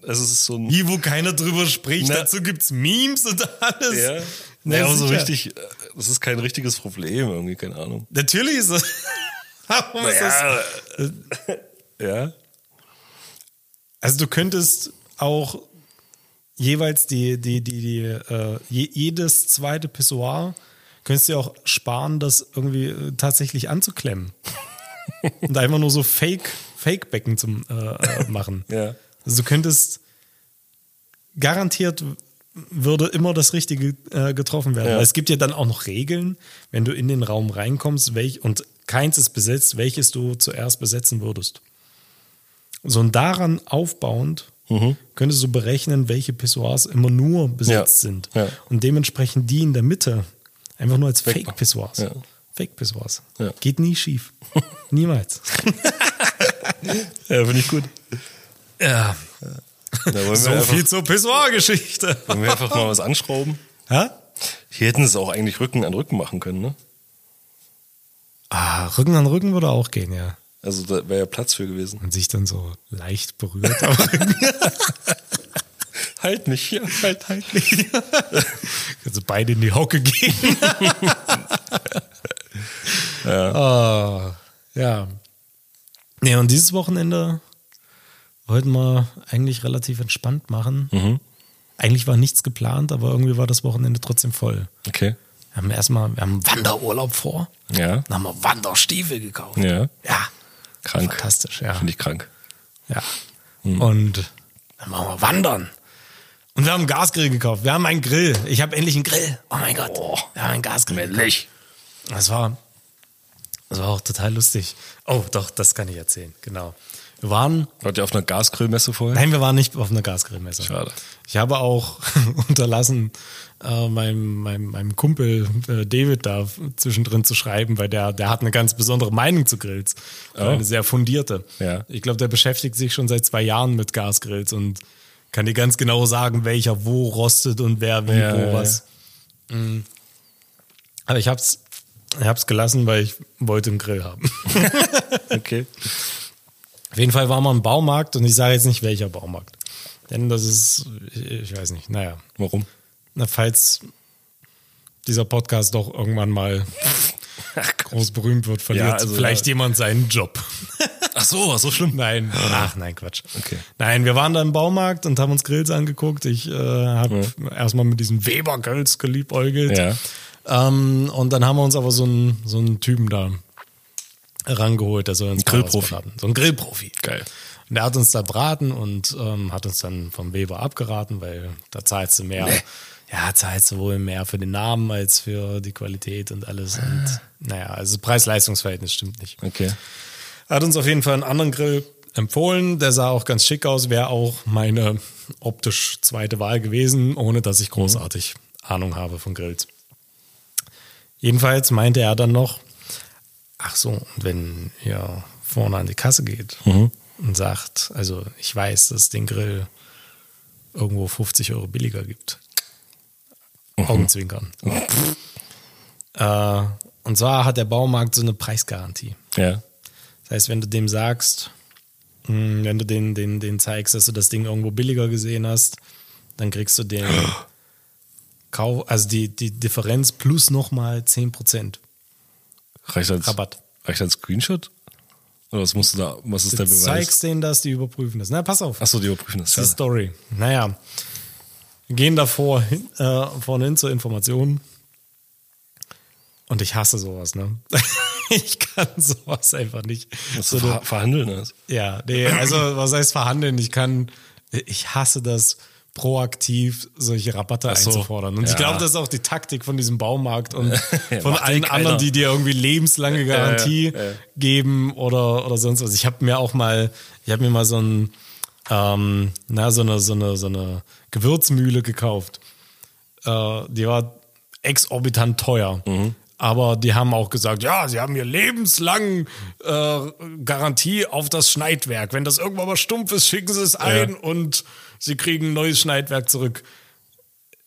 es ist so ein. Hier, wo keiner drüber spricht, Na- dazu gibt's Memes und alles. Ja. Na, Ja, aber so richtig, das ist kein richtiges Problem, irgendwie, keine Ahnung. Natürlich ist das. Warum ist das? ja. Also du könntest auch jeweils die, die, die, die äh, je, jedes zweite Pissoir könntest du ja auch sparen, das irgendwie äh, tatsächlich anzuklemmen. Und einfach nur so Fake, Fake-Becken zum äh, äh, machen. Ja. Also du könntest garantiert würde immer das Richtige äh, getroffen werden. Ja. Es gibt ja dann auch noch Regeln, wenn du in den Raum reinkommst, welch, und keins ist besetzt, welches du zuerst besetzen würdest. So und daran aufbauend Mhm. könntest du berechnen, welche Pissoirs immer nur besetzt Ja. sind. Ja. Und dementsprechend die in der Mitte einfach nur als Fake-Pissoirs. Ja. Fake-Pissoirs. Ja. Geht nie schief. Niemals. Ja, finde ich gut. ja. Da wollen, So einfach, viel zur Pissoir-Geschichte. wollen wir einfach mal was anschrauben. Hä? Hier hätten sie es auch eigentlich Rücken an Rücken machen können, ne? Ah, Rücken an Rücken würde auch gehen, ja. Also da wäre ja Platz für gewesen. Und sich dann so leicht berührt. am Rücken. Halt mich hier, halt, halt mich. also beide in die Hocke gehen. ja. Ah, ja. Nee, und dieses Wochenende wollten wir eigentlich relativ entspannt machen. Eigentlich war nichts geplant, aber irgendwie war das Wochenende trotzdem voll. Okay. Wir haben erstmal, wir haben Wanderurlaub vor. Ja. Dann haben wir Wanderstiefel gekauft. Ja. Ja. Krank. Fantastisch, ja. Finde ich krank. Ja. Und dann machen wir wandern. Und wir haben einen Gasgrill gekauft. Wir haben einen Grill. Ich habe endlich einen Grill. Oh mein Gott. Wir haben einen Gasgrill. Gekauft. Das war, das war auch total lustig. Oh, doch, das kann ich erzählen. Genau. Wir waren, Wart ihr auf einer Gasgrillmesse vorher? nein, wir waren nicht auf einer Gasgrillmesse. Schade. Ich habe auch unterlassen, äh, meinem, meinem, meinem Kumpel äh, David da zwischendrin zu schreiben, weil der, der hat eine ganz besondere Meinung zu Grills. Oh. Eine sehr fundierte. Ja. Ich glaube, der beschäftigt sich schon seit zwei Jahren mit Gasgrills und kann dir ganz genau sagen, welcher wo rostet und wer wie Ja, wo ja, was. Mm. Aber ich hab's, ich hab's gelassen, weil ich wollte einen Grill haben. Okay. Auf jeden Fall waren wir im Baumarkt und ich sage jetzt nicht welcher Baumarkt. Denn das ist, ich weiß nicht, naja. Warum? Na, falls dieser Podcast doch irgendwann mal groß berühmt wird, verliert Ja, also, vielleicht ja. jemand seinen Job. Ach so, so schlimm. Nein, ach nein, Quatsch. Okay. Nein, wir waren da im Baumarkt und haben uns Grills angeguckt. Ich äh, habe erstmal mit diesen Weber-Grills geliebäugelt. Ja. Ähm, und dann haben wir uns aber so einen, so einen Typen da rangeholt, der soll uns Grillprofi. verraten. So ein Grillprofi. Geil. Und der hat uns da beraten und ähm, hat uns dann vom Weber abgeraten, weil da zahlst du mehr. Ja, zahlt sowohl mehr für den Namen als für die Qualität und alles. Und naja, also Preis-Leistungs-Verhältnis stimmt nicht. Okay. Er hat uns auf jeden Fall einen anderen Grill empfohlen. Der sah auch ganz schick aus, wäre auch meine optisch zweite Wahl gewesen, ohne dass ich großartig Ahnung habe von Grills. Jedenfalls meinte er dann noch, ach so, und wenn ihr vorne an die Kasse geht und sagt, also ich weiß, dass es den Grill irgendwo 50 Euro billiger gibt. Augenzwinkern. äh, und zwar hat der Baumarkt so eine Preisgarantie. Ja. Das heißt, wenn du dem sagst, mh, wenn du den, den, den zeigst, dass du das Ding irgendwo billiger gesehen hast, dann kriegst du den Kauf, also die, die Differenz plus nochmal 10% Reicht als, Rabatt. reicht als Screenshot? Oder was musst du da, was ist Du der Beweis? zeigst denen das, die überprüfen das. Na, pass auf. Achso, die überprüfen das. Das ist die Ja. Story. Naja, gehen davor hin, äh, vorne hin zur Information. Und ich hasse sowas, ne? ich kann sowas einfach nicht. Was So ver verhandeln hast. Ja, nee, also was heißt verhandeln? Ich kann, ich hasse das proaktiv solche Rabatte so, einzufordern. Und ich ja. glaube, das ist auch die Taktik von diesem Baumarkt und von eh allen keiner. anderen, die dir irgendwie lebenslange Garantie ja, ja. geben oder, oder sonst was. Ich habe mir auch mal, ich habe mir mal so ein, ähm, na, so eine, so eine, so eine Gewürzmühle gekauft. Äh, die war exorbitant teuer. Aber die haben auch gesagt, ja, sie haben hier lebenslang äh, Garantie auf das Schneidwerk. Wenn das irgendwann mal stumpf ist, schicken sie es ein und sie kriegen ein neues Schneidwerk zurück.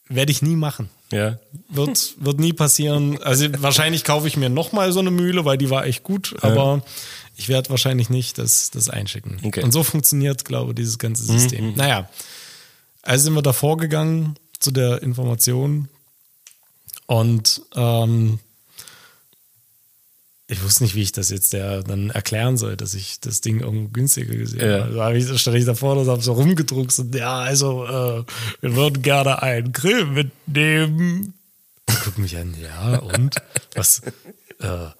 Werde ich nie machen. Ja. Wird, wird nie passieren. Also wahrscheinlich kaufe ich mir nochmal so eine Mühle, weil die war echt gut, aber ich werde wahrscheinlich nicht das, das einschicken. Okay. Und so funktioniert, glaube ich, dieses ganze System. Naja, also sind wir da vorgegangen zu der Information und ähm, ich wusste nicht, wie ich das jetzt der dann erklären soll, dass ich das Ding irgendwo günstiger gesehen Ja. habe. Also hab ich, stand ich davor und habe so rumgedruckt und ja, also äh, wir würden gerne einen Grill mitnehmen. Guck mich an, ja, und? Was? Äh,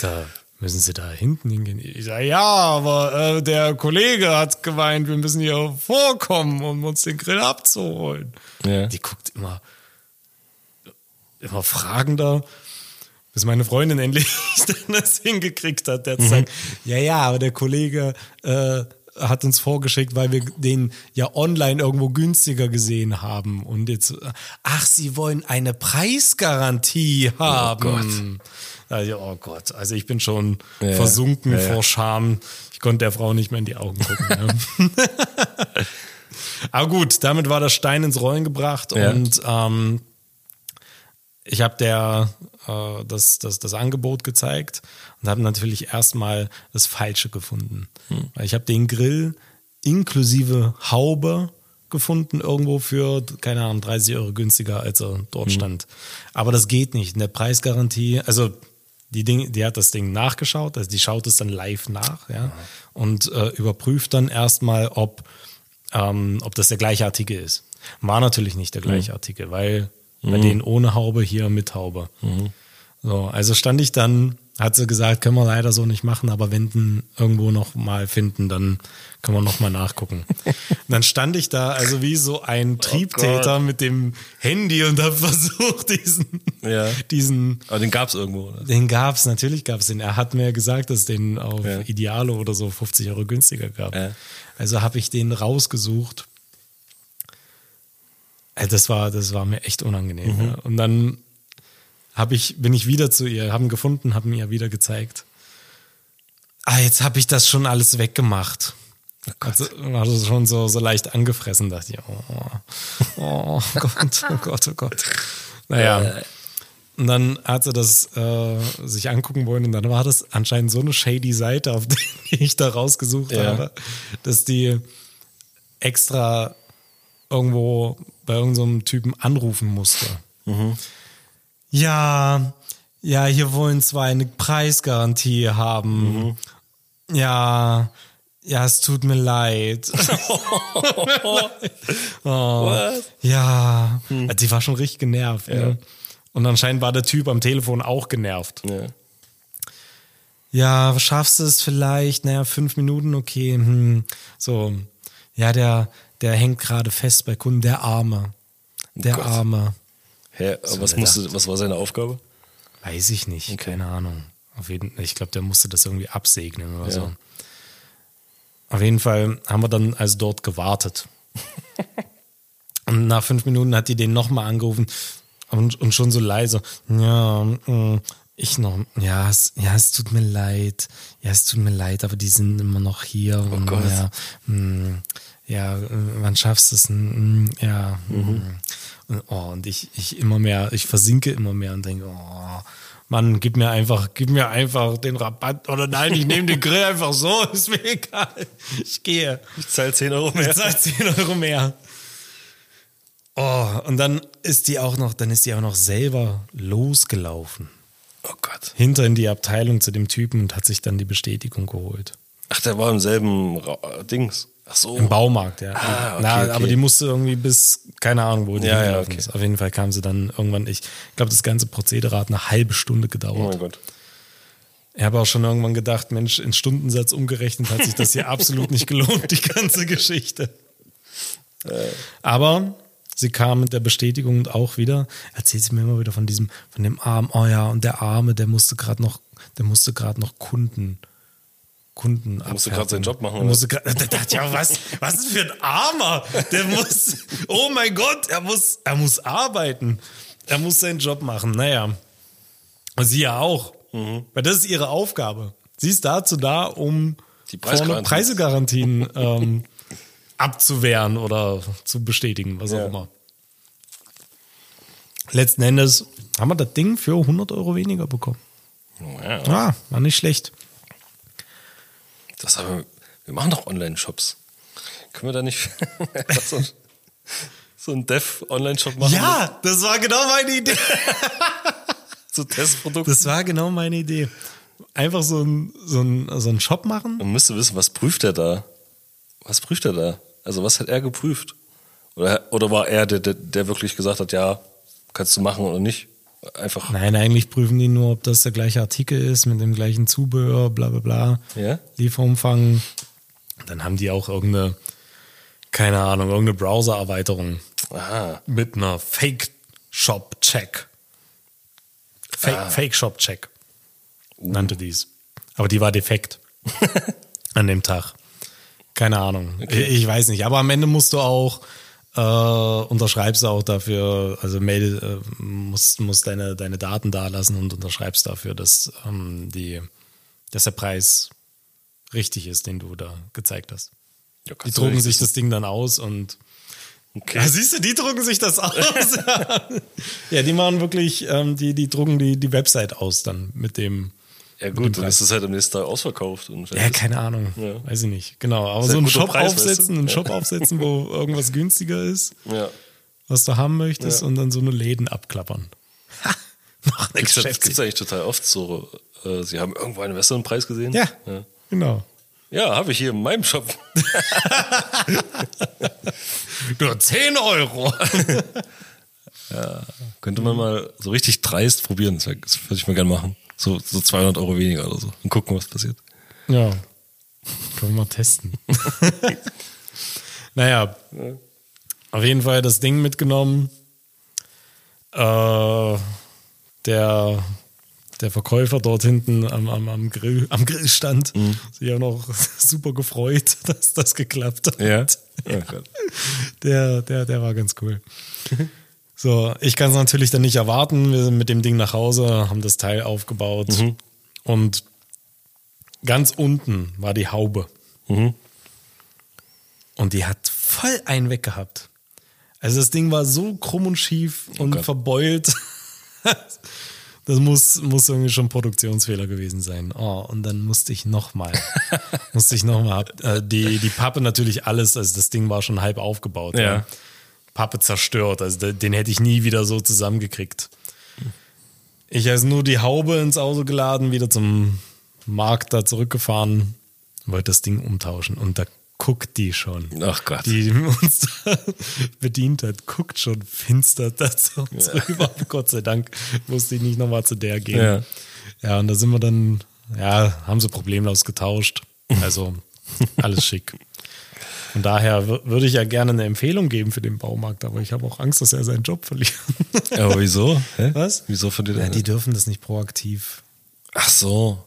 da müssen Sie da hinten hingehen. Ich sage, ja, aber äh, der Kollege hat gemeint, wir müssen hier vorkommen, um uns den Grill abzuholen. Ja. Die guckt immer, immer fragender, bis meine Freundin endlich das hingekriegt hat, der zu sagen, ja, ja, aber der Kollege äh, hat uns vorgeschickt, weil wir den ja online irgendwo günstiger gesehen haben. Und jetzt, äh, ach, sie wollen eine Preisgarantie haben. Also, oh Gott, also ich bin schon Ja, versunken ja, vor Scham. Ich konnte der Frau nicht mehr in die Augen gucken. Aber gut, damit war der Stein ins Rollen gebracht und ähm, ich habe der äh, das, das, das Angebot gezeigt und habe natürlich erstmal das Falsche gefunden. Weil ich habe den Grill inklusive Haube gefunden, irgendwo für, keine Ahnung, 30 Euro günstiger, als er dort stand. Aber das geht nicht. In der Preisgarantie, also die, Ding, die hat das Ding nachgeschaut, also die schaut es dann live nach, ja, und äh, überprüft dann erstmal, ob, ähm, ob das der gleiche Artikel ist. War natürlich nicht der gleiche Artikel, weil bei denen ohne Haube, hier mit Haube. So, also stand ich dann, hat sie gesagt, können wir leider so nicht machen, aber wenn den irgendwo noch mal finden, dann können wir noch mal nachgucken. Und dann stand ich da, also wie so ein Triebtäter mit dem Handy und habe versucht, diesen, Ja. diesen, Aber den gab's irgendwo, oder? den gab's, natürlich gab's den. Er hat mir gesagt, dass es den auf Ja. Idealo oder so 50 Euro günstiger gab. Ja. Also habe ich den rausgesucht. Äh, Das war, das war mir echt unangenehm. Mhm. Ja. Und dann hab ich, bin ich wieder zu ihr, haben gefunden, haben ihr wieder gezeigt. Ah, jetzt habe ich das schon alles weggemacht. Also, war das schon so, so leicht angefressen, dachte ich, oh, oh Gott, oh Gott, oh Gott. Naja. Und dann hat sie das äh, sich angucken wollen und dann war das anscheinend so eine shady Seite, auf die ich da rausgesucht Ja. habe, dass die extra irgendwo bei irgendeinem Typen anrufen musste. Ja, ja, hier wollen zwar eine Preisgarantie haben. Ja, ja, es tut mir leid. oh, ja, die war schon richtig genervt. Ne? Und anscheinend war der Typ am Telefon auch genervt. Ja. Ja, schaffst du es vielleicht? Naja, fünf Minuten, okay. Hm. So, ja, der, der hängt gerade fest bei Kunden, der Arme. Der Gott. Arme. Hä, So was, musste, was war seine Aufgabe? Weiß ich nicht, keine Ahnung. Auf jeden, ich glaube, der musste das irgendwie absegnen oder Ja. so. Auf jeden Fall haben wir dann also dort gewartet. und nach fünf Minuten hat die den nochmal angerufen und, und schon so leise. Ja, mm, ich noch, ja es, ja, es tut mir leid. Ja, es tut mir leid, aber die sind immer noch hier. und Gott. Ja, mm, ja, wann schaffst du es? Mm, Ja. mm. Und, oh, und ich, ich immer mehr, ich versinke immer mehr und denke, oh, Mann, gib mir einfach, gib mir einfach den Rabatt. Oder nein, ich nehme den Grill einfach so, ist mir egal. Ich gehe. Ich zahle 10 Euro Ich mehr. zahle 10 Euro mehr. Oh, und dann ist die auch noch, dann ist die auch noch selber losgelaufen. Oh Gott. Hinter in die Abteilung zu dem Typen und hat sich dann die Bestätigung geholt. Ach, der war im selben Ra Dings. Ach so. Im Baumarkt, ja. Ah, okay, Na, okay. aber die musste irgendwie bis, keine Ahnung, wo die Ja, ja, okay. ist. Auf jeden Fall kam sie dann irgendwann, ich glaube, das ganze Prozedere hat eine halbe Stunde Oh gedauert. mein Gott. Ich habe auch schon irgendwann gedacht, Mensch, in Stundensatz umgerechnet hat sich das hier absolut nicht gelohnt, die ganze Geschichte. Aber sie kam mit der Bestätigung und auch wieder, erzählt sie mir immer wieder von diesem, von dem Arm, oh ja, und der Arme, der musste gerade noch, der musste gerade noch Kunden, Kunden Der musste gerade seinen Job machen, musste grad, da dachte ich, ja, was, was ist für ein Armer? Der muss, oh mein Gott, er muss, er muss arbeiten. Er muss seinen Job machen. Naja. Sie ja auch. Mhm. Weil das ist ihre Aufgabe. Sie ist dazu da, um Die Preisgarantien. Preisegarantien ähm, abzuwehren oder zu bestätigen, was auch Ja. immer. Letzten Endes haben wir das Ding für 100 Euro weniger bekommen. Ja, Ah, war nicht schlecht. Das haben wir, machen doch Online-Shops. Können wir da nicht so, so einen Dev-Online-Shop machen? Ja, das war genau meine Idee. So Testprodukten? Das war genau meine Idee. Einfach so ein, so ein, so ein Shop machen. Man müsste wissen, was prüft er da? Was prüft er da? Also was hat er geprüft? Oder, oder war er der, der, der wirklich gesagt hat, ja, kannst du machen oder nicht? Einfach. Nein, eigentlich prüfen die nur, ob das der gleiche Artikel ist mit dem gleichen Zubehör, bla bla bla. Ja? Lieferumfang. Dann haben die auch irgendeine, keine Ahnung, irgendeine Browser-Erweiterung Aha. mit einer Fake-Shop-Check. Fake, Ah. Fake-Shop-Check nannte dies. Aber die war defekt an dem Tag. Keine Ahnung. Ich, ich weiß nicht. Aber am Ende musst du auch, äh, unterschreibst du auch dafür, also melde, äh, musst, musst deine, deine Daten da lassen und unterschreibst dafür, dass, ähm, die, dass der Preis richtig ist, den du da gezeigt hast. Ja, Die drucken sich das Ding dann aus und Okay. ja, siehst du, die drucken sich das aus. ja, die machen wirklich, ähm, die, die drucken die, die Website aus dann mit dem. Ja gut, dann ist es halt am nächsten Tag ausverkauft. Und Ja, keine Ahnung. Ja. Weiß ich nicht. Genau. Aber so ein einen Shop Preis, weißt du? aufsetzen, einen Ja. Shop aufsetzen, wo irgendwas günstiger ist, Ja. was du haben möchtest, Ja. und dann so eine Läden abklappern. Noch eine Gibt's, das Geschäftsidee. gibt's eigentlich total oft so. Äh, Sie haben irgendwo einen besseren Preis gesehen? Ja, Ja, genau. ja habe ich hier in meinem Shop. Nur 10 Euro. Könnte man mal so richtig dreist probieren. Das würde ich mal gerne machen. So, so 200 Euro weniger oder so. Und gucken, was passiert. Ja. Können wir mal testen. naja. Auf jeden Fall das Ding mitgenommen. Äh, der, der Verkäufer dort hinten am, am, am, Grill, am Grillstand sich auch noch super gefreut, dass das geklappt hat. Ja. Gott. Der, der, der war ganz cool. So, ich kann es natürlich dann nicht erwarten. Wir sind mit dem Ding nach Hause, haben das Teil aufgebaut und ganz unten war die Haube. Mhm. Und die hat voll einen weg gehabt. Also das Ding war so krumm und schief und Gott. verbeult. Das muss, muss irgendwie schon ein Produktionsfehler gewesen sein. Oh, und dann musste ich nochmal, musste ich nochmal, äh, die, die Pappe natürlich alles, also das Ding war schon halb aufgebaut. Ja. Pappe zerstört, also de- den hätte ich nie wieder so zusammengekriegt. Ich also nur die Haube ins Auto geladen, wieder zum Markt da zurückgefahren, wollte das Ding umtauschen und da guckt die schon. Ach Gott. Die uns da bedient hat, guckt schon finster dazu uns rüber. Gott sei Dank musste ich nicht nochmal zu der gehen. Ja. ja, und da sind wir dann, ja, haben sie problemlos getauscht. Also alles schick. Von daher wür- würde ich ja gerne eine Empfehlung geben für den Baumarkt, aber ich habe auch Angst, dass er seinen Job verliert. Aber wieso? Hä? Was? Wieso von dir? Ja, die dürfen das nicht proaktiv Ach so.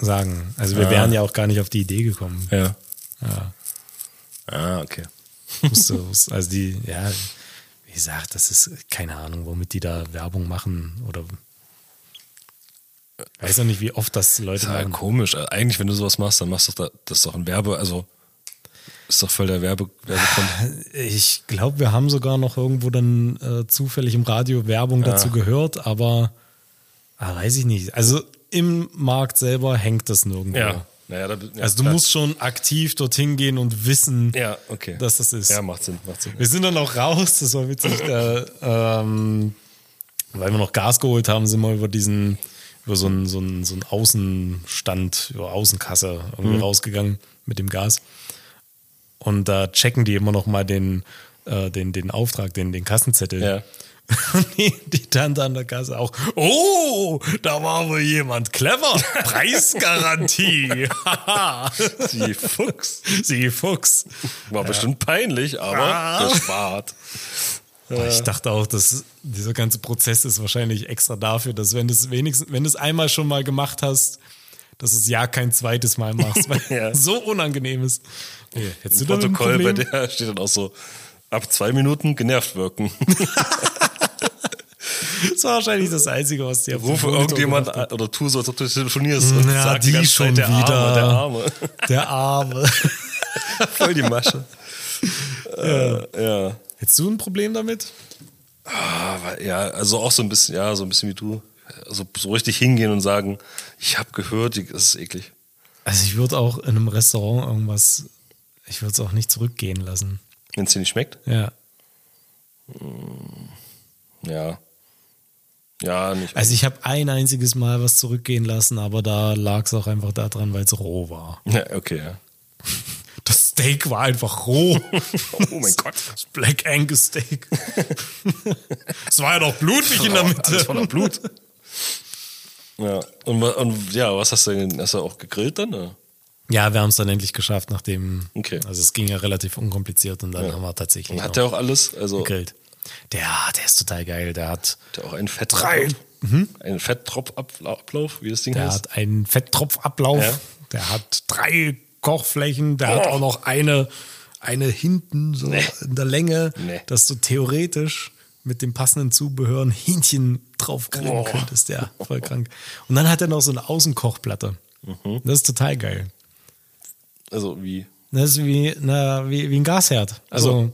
sagen. Also wir Ah. wären ja auch gar nicht auf die Idee gekommen. Ja. Ja. Ah, okay. Also die, ja, wie gesagt, das ist keine Ahnung, womit die da Werbung machen oder weiß ja nicht, wie oft das Leute Das ist ja machen. komisch. Eigentlich, wenn du sowas machst, dann machst du doch da, das ist doch ein Werbe, also ist doch voll der Werbe, Werbekonto. Ich glaube, wir haben sogar noch irgendwo dann äh, zufällig im Radio Werbung dazu gehört, aber ah, weiß ich nicht. Also im Markt selber hängt das nirgendwo. Ja. Naja, da, ja, Also du klar. musst schon aktiv dorthin gehen und wissen, Ja, okay. dass das ist. Ja, macht Sinn, macht Sinn. Wir sind dann auch raus, das war witzig, äh, ähm, weil wir noch Gas geholt haben, sind wir über diesen, über so einen, so einen, so einen Außenstand, über Außenkasse irgendwie rausgegangen mit dem Gas. Und da checken die immer noch mal den, äh, den, den Auftrag, den, den Kassenzettel. Ja. Und die, die Tante an der Kasse auch, oh, da war wohl jemand clever. Preisgarantie. Die Fuchs. Sie Fuchs. War bestimmt peinlich, aber Ah. gespart. Ich dachte auch, dass dieser ganze Prozess ist wahrscheinlich extra dafür, dass wenn du es wenigstens, wenn du es einmal schon mal gemacht hast, dass es ja kein zweites Mal machst, weil Ja. es so unangenehm ist. Nee, hättest Im Protokoll bei der steht dann auch so, ab zwei Minuten genervt wirken. Das war wahrscheinlich das Einzige, was dir Rufe irgendjemand an oder tu so, als ob du telefonierst und Ja, sag die die ganze schon Zeit, der wieder. Arme, der Arme. Der Arme. Voll die Masche. Äh, ja. Hättest du ein Problem damit? Aber ja, also auch so ein bisschen, ja, so ein bisschen wie du. Also so richtig hingehen und sagen, ich habe gehört, das ist eklig. Also ich würde auch in einem Restaurant irgendwas, ich würde es auch nicht zurückgehen lassen. Wenn es dir nicht schmeckt? Ja. Ja. Ja, nicht. Also ich habe ein einziges Mal was zurückgehen lassen, aber da lag es auch einfach daran, weil es roh war. Ja, okay, ja. Das Steak war einfach roh. Oh mein Gott. Das Black Angus Steak. Es war ja doch blutig in der Mitte. voller Blut. Ja. Und, und ja, was hast du denn? Hast du auch gegrillt dann? Oder? Ja, wir haben es dann endlich geschafft, nachdem. Okay. Also es ging ja relativ unkompliziert und dann haben wir tatsächlich Und hat der auch alles? Also gegrillt. Der, der ist total geil. Der hat, hat der auch einen Fett Drei. Einen Fetttropfablauf, wie das Ding der heißt? hat einen Fetttropfablauf. Ja. Der hat drei Kochflächen. Der hat Oh. auch noch eine, eine hinten so Nee. in der Länge, Nee. dass du theoretisch mit dem passenden Zubehör ein Hähnchen drauf grillen Oh. könntest. Ja, voll krank. Und dann hat er noch so eine Außenkochplatte. Mhm. Das ist total geil. Also wie? Das ist wie, na, wie, wie ein Gasherd. Also So.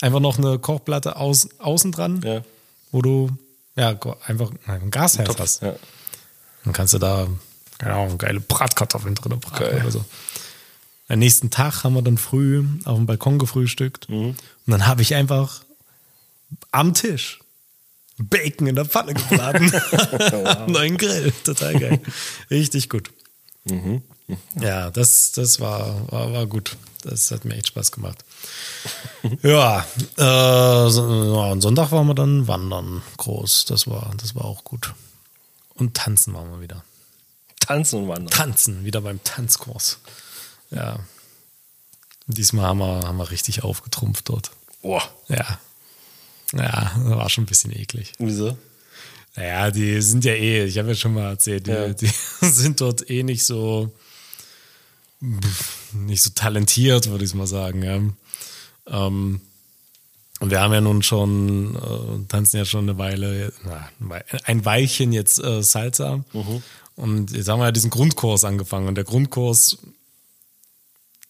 einfach noch eine Kochplatte aus, außen dran, Ja. wo du ja einfach ein Gasherd Topf. hast. Ja. Dann kannst du da, keine Ahnung, geile Bratkartoffeln drin braten Geil. oder so. Am nächsten Tag haben wir dann früh auf dem Balkon gefrühstückt. Mhm. Und dann habe ich einfach am Tisch Bacon in der Pfanne gebraten. Neuen Grill. Total geil. Richtig gut. Mhm. Ja, das, das war, war, war gut. Das hat mir echt Spaß gemacht. ja, äh, so- ja, und Sonntag waren wir dann wandern groß. Das war, das war auch gut. Und tanzen waren wir wieder. Tanzen und Wandern. Tanzen, wieder beim Tanzkurs. Ja. Diesmal haben wir, haben wir richtig aufgetrumpft dort. Boah. Ja. Ja, war schon ein bisschen eklig. Wieso? Naja, die sind ja eh, ich habe ja schon mal erzählt, die, Ja. die sind dort eh nicht so nicht so talentiert, würde ich mal sagen. Ja. Ähm, und wir haben ja nun schon, äh, tanzen ja schon eine Weile, na, ein Wei- ein Weilchen jetzt äh, Salsa. Und jetzt haben wir ja diesen Grundkurs angefangen. Und der Grundkurs,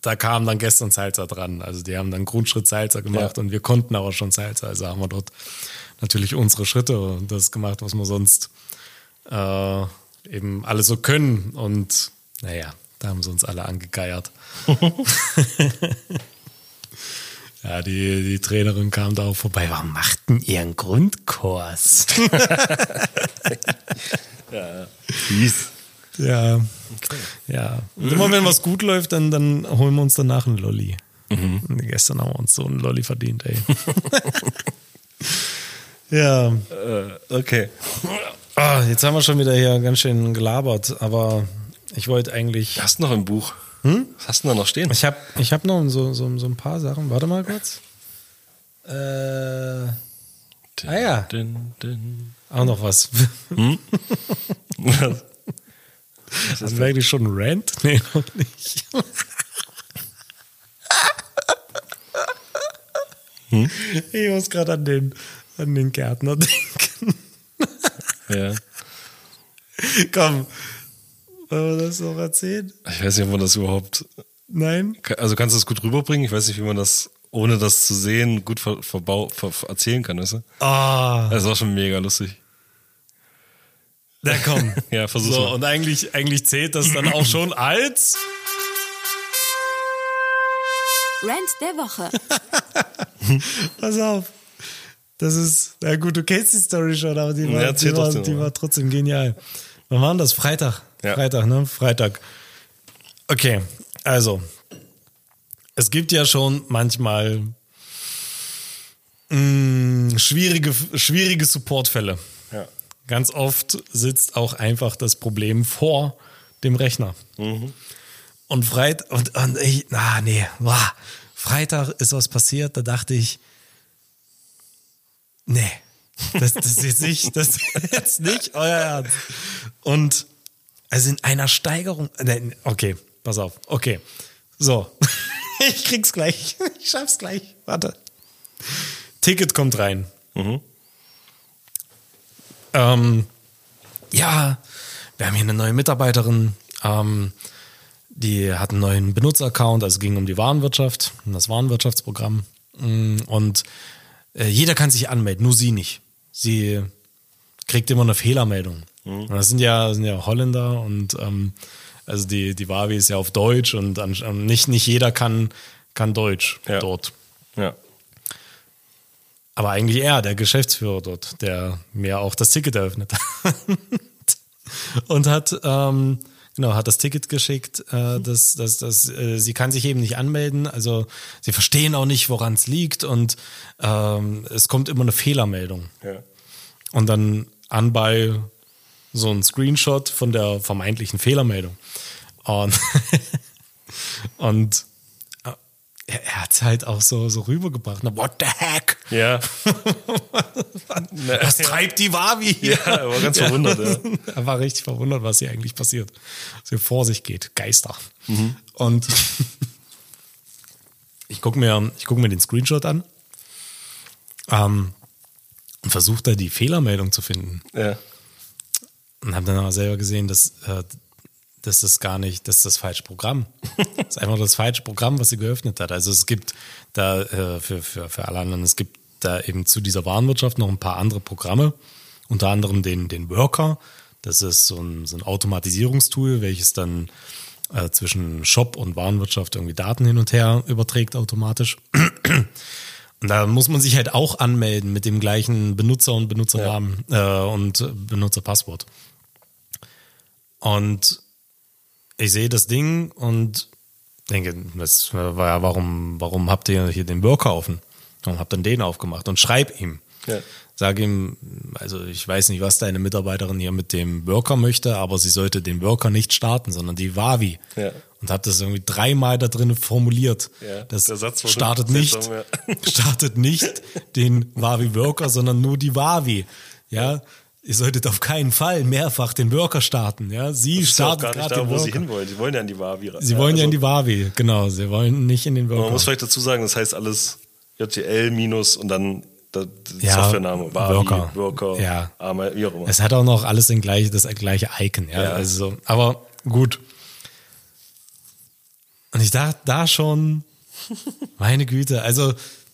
da kam dann gestern Salsa dran. Also die haben dann Grundschritt Salsa gemacht Ja. und wir konnten aber schon Salsa. Also haben wir dort natürlich unsere Schritte und das gemacht, was wir sonst äh, eben alle so können. Und naja, da haben sie uns alle angegeiert. ja, die, die Trainerin kam da auch vorbei. Warum macht denn ihr einen Grundkurs? Ja. Ja. Und immer wenn was gut läuft, dann, dann holen wir uns danach einen Lolli. Und gestern haben wir uns so einen Lolli verdient, ey. ja. Äh, okay. Ah, jetzt haben wir schon wieder hier ganz schön gelabert, aber ich wollte eigentlich. Du hast noch ein Buch. Was hast du denn da noch stehen? Ich habe ich hab noch so, so, so ein paar Sachen. Warte mal kurz. Äh, ah ja. Din, din. auch noch was. Hast du eigentlich schon einen Rant? Nee, noch nicht. Ich muss gerade an den, an den Gärtner denken. ja. Komm, wollen wir das noch erzählen? Ich weiß nicht, ob man das überhaupt. Nein? Also kannst du das gut rüberbringen? Ich weiß nicht, wie man das, ohne das zu sehen, gut ver, verbau, ver, erzählen kann, weißt du? Ah, Das war schon mega lustig. Na komm. Ja, versuch's So, mal. und eigentlich, eigentlich zählt das dann auch schon als. Rant der Woche. Pass auf. Das ist, na gut, du kennst die Story schon, aber die Ja, war, erzähl die war, trotzdem die war trotzdem genial. Wann war denn das? Freitag. Ja. Freitag, ne? Freitag. Okay, also. Es gibt ja schon manchmal mh, schwierige, schwierige Supportfälle. Ganz oft sitzt auch einfach das Problem vor dem Rechner. Und Freitag, und, und ich, na nee, boah, Freitag ist was passiert, da dachte ich, nee, das, das ist jetzt nicht, das ist jetzt nicht euer Ernst. Und also in einer Steigerung, nein, okay, pass auf, okay, so, ich krieg's gleich, ich schaff's gleich, warte. Ticket kommt rein. Ähm, ja, wir haben hier eine neue Mitarbeiterin, ähm, die hat einen neuen Benutzeraccount, also ging um die Warenwirtschaft, um das Warenwirtschaftsprogramm. Mm, Und äh, jeder kann sich anmelden, nur sie nicht. Sie kriegt immer eine Fehlermeldung. Und das sind ja, sind ja Holländer und ähm, also die, die Wavi ist ja auf Deutsch und an- nicht, nicht jeder kann, kann Deutsch Ja. dort. Ja. Aber eigentlich er, der Geschäftsführer dort, der mir auch das Ticket eröffnet hat. und hat, ähm, genau, hat das Ticket geschickt, äh, dass, dass, dass, äh, sie kann sich eben nicht anmelden. Also sie verstehen auch nicht, woran es liegt und ähm, es kommt immer eine Fehlermeldung. Ja. Und dann anbei so ein Screenshot von der vermeintlichen Fehlermeldung. Und, und er, er hat es halt auch so, so rübergebracht. Na, what the heck? Ja. Was treibt die Wavi hier? Ja, er war ganz verwundert, ja. Er war richtig verwundert, was hier eigentlich passiert. Was hier vor sich geht. Geister. Und ich gucke mir, ich guck mir den Screenshot an ähm, und versuche da die Fehlermeldung zu finden. Ja. Und habe dann aber selber gesehen, dass, äh, das gar nicht, das ist das falsche Programm. das ist einfach das falsche Programm, was sie geöffnet hat. Also es gibt da äh, für, für, für alle anderen, es gibt da eben zu dieser Warenwirtschaft noch ein paar andere Programme, unter anderem den, den Worker. Das ist so ein, so ein Automatisierungstool, welches dann äh, zwischen Shop und Warenwirtschaft irgendwie Daten hin und her überträgt automatisch. Und da muss man sich halt auch anmelden mit dem gleichen Benutzer und Benutzernamen äh, und Benutzerpasswort. Und ich sehe das Ding und denke, das war ja, warum, warum habt ihr hier den Worker offen? Und hab dann den aufgemacht und schreib ihm. Ja. Sag ihm, also ich weiß nicht, was deine Mitarbeiterin hier mit dem Worker möchte, aber sie sollte den Worker nicht starten, sondern die Wavi. Ja. Und habe das irgendwie dreimal da drin formuliert. Ja, das der Satz war startet nicht, seltsam, ja. startet nicht den Wavi Worker, sondern nur die Wavi. Ja, ihr solltet auf keinen Fall mehrfach den Worker starten. Ja, sie Das ist ja auch gar nicht da, wo sie hinwollen. Sie wollen ja in die Wavi. Sie wollen ja in also, die Wavi, genau. Sie wollen nicht in den Man Worker. muss vielleicht dazu sagen, das heißt alles JTL minus und dann der, Ja, Softwarename. Wavi, Worker. Worker, Ja. Arme, wie auch immer. Es hat auch noch alles den gleiche, das gleiche Icon, ja. Ja. Also, so. aber gut. Und ich dachte da schon, meine Güte, also,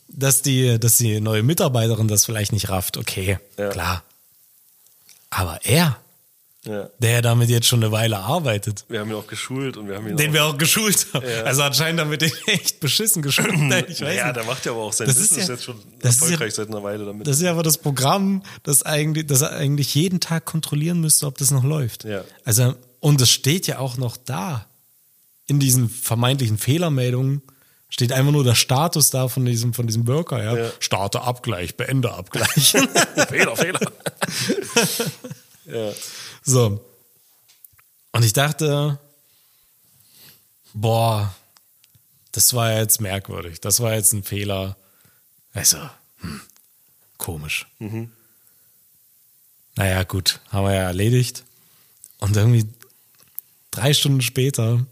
dass die, dass die neue Mitarbeiterin das vielleicht nicht rafft, okay, Ja. klar. Aber er, ja. der damit jetzt schon eine Weile arbeitet, Wir haben ihn auch geschult und wir haben ihn den auch, wir auch geschult haben. Ja. Also anscheinend haben wir den echt beschissen geschult. Ich weiß ja, der macht ja aber auch sein Das ist Business ja- jetzt schon das ist ja- erfolgreich seit einer Weile damit. Das ist ja aber das Programm, das eigentlich, das er eigentlich jeden Tag kontrollieren müsste, ob das noch läuft. Ja. Also, und es steht ja auch noch da. In diesen vermeintlichen Fehlermeldungen steht einfach nur der Status da von diesem, von diesem Worker, ja. Ja. Starte Abgleich, beende Abgleich. Fehler, Fehler. ja. so. Und ich dachte, boah, das war jetzt merkwürdig. Das war jetzt ein Fehler. Also, hm, komisch. Naja, gut, haben wir ja erledigt. Und irgendwie drei Stunden später,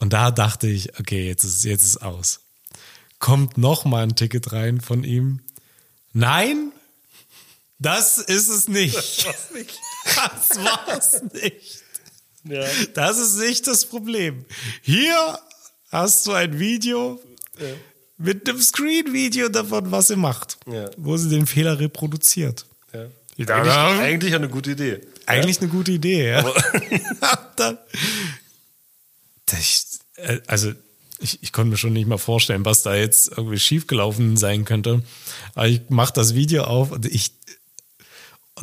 und da dachte ich, okay, jetzt ist jetzt ist aus. Kommt noch mal ein Ticket rein von ihm. Nein, das ist es nicht. Das war's nicht. Ja. Das ist nicht das Problem. Hier hast du ein Video mit einem Screen-Video davon, was sie macht, Ja. wo sie den Fehler reproduziert. Ja. Eigentlich, eigentlich eine gute Idee. Eigentlich eine gute Idee, ja. Dann, äh, also ich, ich konnte mir schon nicht mal vorstellen, was da jetzt irgendwie schiefgelaufen sein könnte. Aber ich mache das Video auf und ich,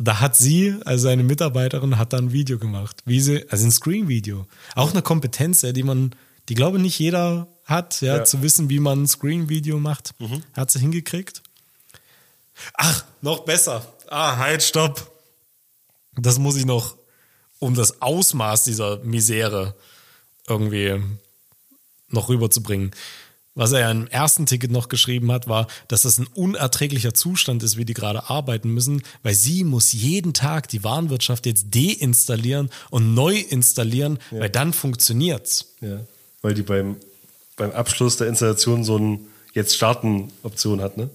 da hat sie, also seine Mitarbeiterin, hat da ein Video gemacht, wie sie, also ein Screen-Video. Auch eine Kompetenz, ja, die man, die glaube nicht jeder hat, ja, Ja. zu wissen, wie man ein Screen-Video macht. Hat sie hingekriegt. Ach, noch besser. Ah, halt, stopp. Das muss ich noch, um das Ausmaß dieser Misere irgendwie noch rüberzubringen. Was er ja im ersten Ticket noch geschrieben hat, war, dass das ein unerträglicher Zustand ist, wie die gerade arbeiten müssen, weil sie muss jeden Tag die Warenwirtschaft jetzt deinstallieren und neu installieren, weil dann funktioniert's. Ja. Weil die beim, beim Abschluss der Installation so ein Jetzt starten Option hat, ne?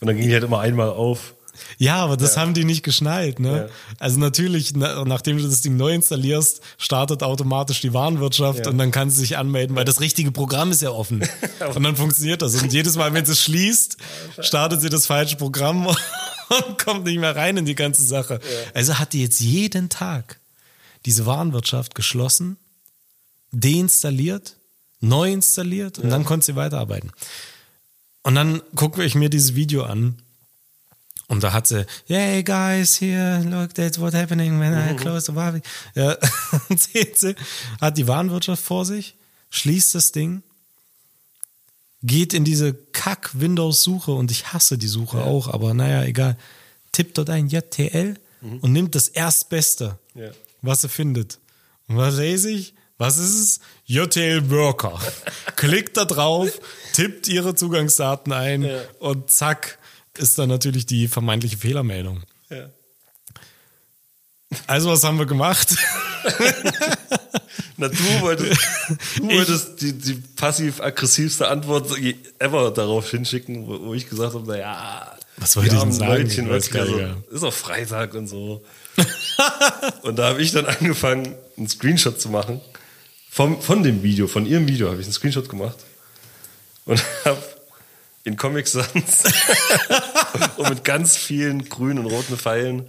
Und dann ging die halt immer einmal auf. Ja, aber das haben die nicht geschnallt, ne? Ja. Also natürlich, na, nachdem du das Ding neu installierst, startet automatisch die Warenwirtschaft Ja. und dann kannst du dich anmelden, weil das richtige Programm ist ja offen. und dann funktioniert das. Und jedes Mal, wenn sie es schließt, startet sie das falsche Programm und kommt nicht mehr rein in die ganze Sache. Also hat die jetzt jeden Tag diese Warenwirtschaft geschlossen, deinstalliert, neu installiert und dann konnte sie weiterarbeiten. Und dann gucke ich mir dieses Video an und da hat sie, hey guys, here, look, that's what happening when I close the Wavi. Ja, sie, hat die Warenwirtschaft vor sich, schließt das Ding, geht in diese Kack-Windows-Suche und ich hasse die Suche auch, aber naja, egal. Tippt dort ein JTL und nimmt das Erstbeste, Ja. was sie findet. Und was lese ich? Was ist es? JTL Worker. Klickt da drauf, tippt ihre Zugangsdaten ein Ja. und zack, ist dann natürlich die vermeintliche Fehlermeldung. Ja. Also, was haben wir gemacht? Na, du wolltest, du wolltest die, die passiv-aggressivste Antwort ever darauf hinschicken, wo, wo ich gesagt habe, naja, Was wollte ich denn sagen? Leutchen, was also, ist auch Freitag und so. und da habe ich dann angefangen, einen Screenshot zu machen. Vom, von dem Video, von ihrem Video habe ich einen Screenshot gemacht. Und habe in Comic Sans und mit ganz vielen grünen und roten Pfeilen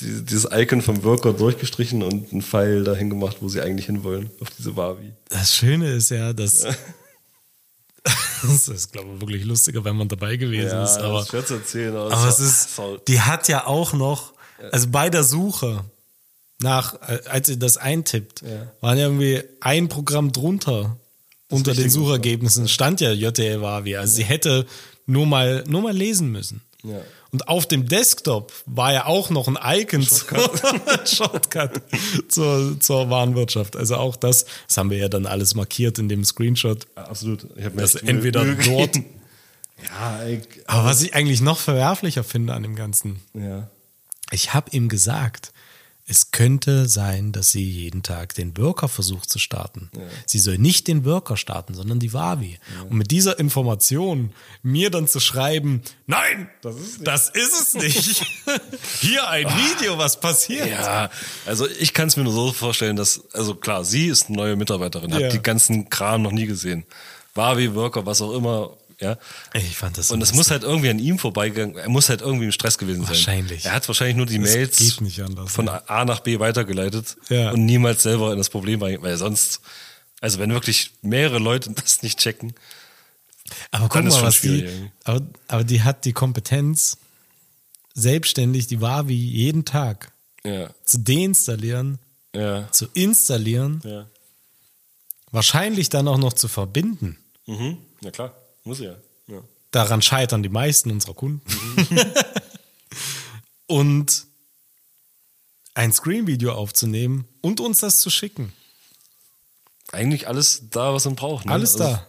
die, dieses Icon vom Worker durchgestrichen und einen Pfeil dahin gemacht, wo sie eigentlich hinwollen, auf diese Barbie. Das Schöne ist ja, dass. das ist, glaube ich, wirklich lustiger, wenn man dabei gewesen Ja, ist. das Aber, ist schwer zu erzählen. Aber, aber es ist. Die hat ja auch noch. Also bei der Suche nach, äh, als sie das eintippt, Ja. waren ja irgendwie ein Programm drunter unter den Suchergebnissen stand ja JTL Wavi. Also sie hätte nur mal, nur mal lesen müssen. Ja. Und auf dem Desktop war ja auch noch ein Icon Shortcut, Shortcut zur, zur Warenwirtschaft. Also auch das, das haben wir ja dann alles markiert in dem Screenshot. Ja, absolut. Ich habe mir Das entweder Mühe dort-. Ja, ich, Aber was ich eigentlich noch verwerflicher finde an dem Ganzen, ja. ich habe ihm gesagt, es könnte sein, dass sie jeden Tag den Worker versucht zu starten. Sie soll nicht den Worker starten, sondern die Wavi. Und mit dieser Information mir dann zu schreiben, nein, das ist, es nicht. Hier ein Video, was passiert. Ja, also ich kann es mir nur so vorstellen, dass, also klar, sie ist eine neue Mitarbeiterin, hat Ja. die ganzen Kram noch nie gesehen. Wavi, Worker, was auch immer, ja. Ich fand das so Und es muss halt irgendwie an ihm vorbeigegangen, er muss halt irgendwie im Stress gewesen sein. Wahrscheinlich. Er hat wahrscheinlich nur die Das Mails anders, von ja. A nach B weitergeleitet Ja. und niemals selber in das Problem rein, weil sonst, also wenn wirklich mehrere Leute das nicht checken, Aber guck mal, was die, aber, aber die hat die Kompetenz, selbstständig die Wavi jeden Tag ja, zu deinstallieren, ja, zu installieren, ja. wahrscheinlich dann auch noch zu verbinden. Mhm. Ja klar, muss ja. ja. Daran scheitern die meisten unserer Kunden. und ein Screen-Video aufzunehmen und uns das zu schicken. eigentlich alles da, was man braucht. Ne? Alles Also- da.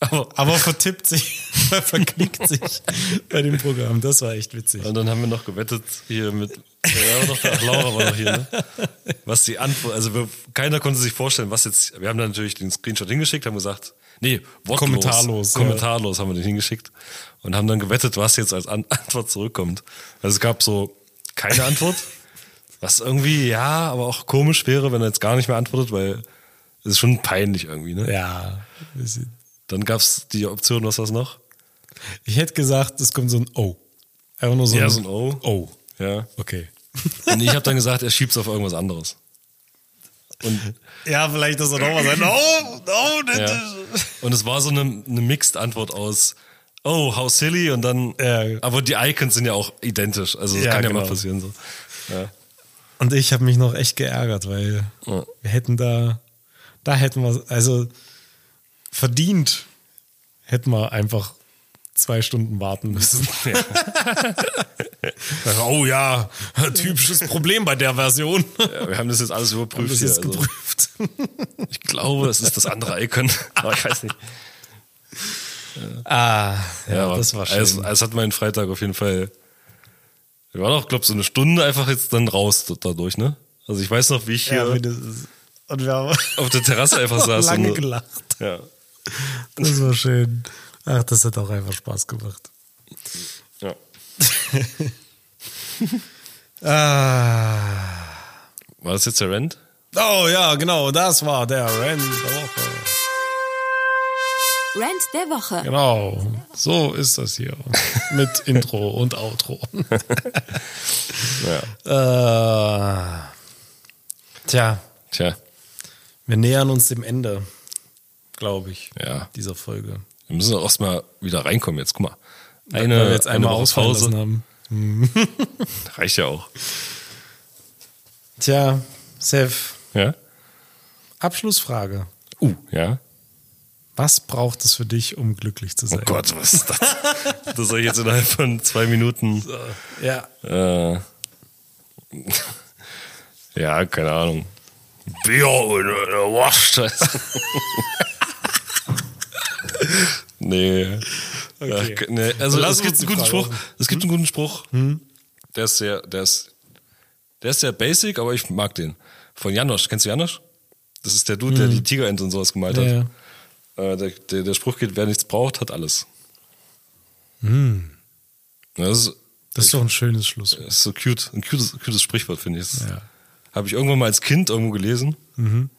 Aber, Aber vertippt sich, verklickt sich bei dem Programm. Das war echt witzig. und dann haben wir noch gewettet hier mit. Ja, noch, ach, Laura war noch hier, ne? Was die Antwort, also wir, keiner konnte sich vorstellen, was jetzt. Wir haben dann natürlich den Screenshot hingeschickt, haben gesagt, nee, wortlos, Kommentarlos, ja. kommentarlos haben wir den hingeschickt und haben dann gewettet, was jetzt als An Antwort zurückkommt. Also es gab so keine Antwort, was irgendwie ja, aber auch komisch wäre, wenn er jetzt gar nicht mehr antwortet, weil es ist schon peinlich irgendwie, ne? Ja. Dann gab's die Option, was war's noch? Ich hätte gesagt, es kommt so ein O. Einfach nur so Ja, ein, so ein O. O. Ja. Okay. Und ich habe dann gesagt, er schiebt's auf irgendwas anderes. Und Ja, vielleicht ist er noch was. Oh, das Ja. Und es war so eine, eine Mixed-Antwort aus, oh, how silly, und dann, Ja. aber die Icons sind ja auch identisch, also das Ja, kann ja genau. mal passieren so. Ja. Und ich habe mich noch echt geärgert, weil wir hätten da, da hätten wir, also verdient hätten wir einfach zwei Stunden warten müssen. oh ja, typisches Problem bei der Version. ja, wir haben das jetzt alles überprüft. Das hier, ist also. geprüft. Ich glaube, es ist das andere Icon, aber ich weiß nicht. Ah, ja, aber das war schön. Es, es hat meinen Freitag auf jeden Fall. Wir waren auch, glaube ich, so eine Stunde einfach jetzt dann raus dadurch, ne? Also ich weiß noch, wie ich ja, hier wie das ist. Und wir haben auf der Terrasse einfach saß. lange und, gelacht. ja. Das war schön. Ach, das hat auch einfach Spaß gemacht. ja. Ah. War das jetzt der Rent? Oh ja, genau, das war der Rand der Woche. Rant der Woche. Genau, so ist das hier. Mit Intro und Outro. Ja. äh, tja, Tja, wir nähern uns dem Ende, glaube ich, Ja. dieser Folge. Wir müssen auch erstmal wieder reinkommen jetzt. Guck mal. Weil wir jetzt einmal ausfallen lassen haben. Reicht ja auch. Tja, Seth, Ja? Abschlussfrage. Uh, ja. Was braucht es für dich, um glücklich zu Oh sein? Gott, was ist das? Das soll ich jetzt innerhalb von zwei Minuten. Ja. Äh, ja, keine Ahnung. Bier und äh, Wurst. Nee. Okay. Ja, nee. Also es gibt einen die guten Frage Spruch. Es gibt einen guten Spruch. Der ist sehr, der ist, der ist sehr basic, aber ich mag den. Von Janosch. Kennst du Janosch? Das ist der Dude, der die Tigerente und sowas gemalt Ja, hat. ja. Äh, der, der, der Spruch geht, wer nichts braucht, hat alles. Das, ist, Das ist doch ein schönes Schlusswort. das ist so cute, ein cutes, cutes Sprichwort, finde ich. Ja. Habe ich irgendwann mal als Kind irgendwo gelesen.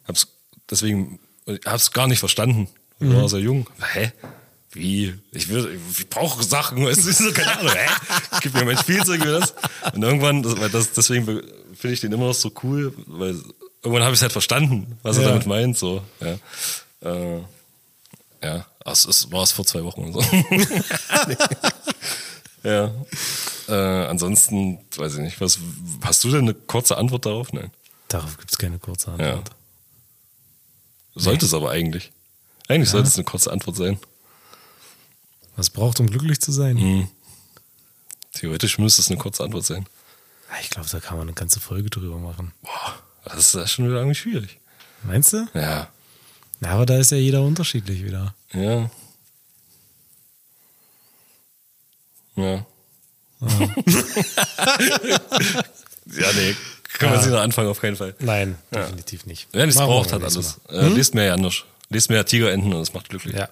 Hab's deswegen, hab's gar nicht verstanden. Ich war sehr jung. Hä? Wie? Ich will, ich brauche Sachen, es ist so, keine Ahnung, hä? Gib mir mein Spielzeug wie das. Und irgendwann, das, weil das, deswegen finde ich den immer noch so cool, weil irgendwann habe ich halt verstanden, was er Ja. damit meint, so, ja. Äh, ja, Ach, es war es vor zwei Wochen und so. ja. Äh, ansonsten, weiß ich nicht, was, hast du denn eine kurze Antwort darauf? Nein. Darauf gibt es keine kurze Ja. Antwort. Sollte es aber eigentlich. Eigentlich sollte es eine kurze Antwort sein. Was braucht, um glücklich zu sein? Mhm. Theoretisch müsste es eine kurze Antwort sein. Ja, Ich glaube, da kann man eine ganze Folge drüber machen. Boah, das ist ja schon wieder irgendwie schwierig. Meinst du? Ja. Ja, aber da ist ja jeder unterschiedlich wieder. Ja. Ja. ja, nee. Können wir Ja. sie noch anfangen, auf keinen Fall. Nein, definitiv nicht. Wer nichts braucht, hat alles. Äh, Lest mehr Janosch. Lest mehr Tigerenten und das macht glücklich. Mal.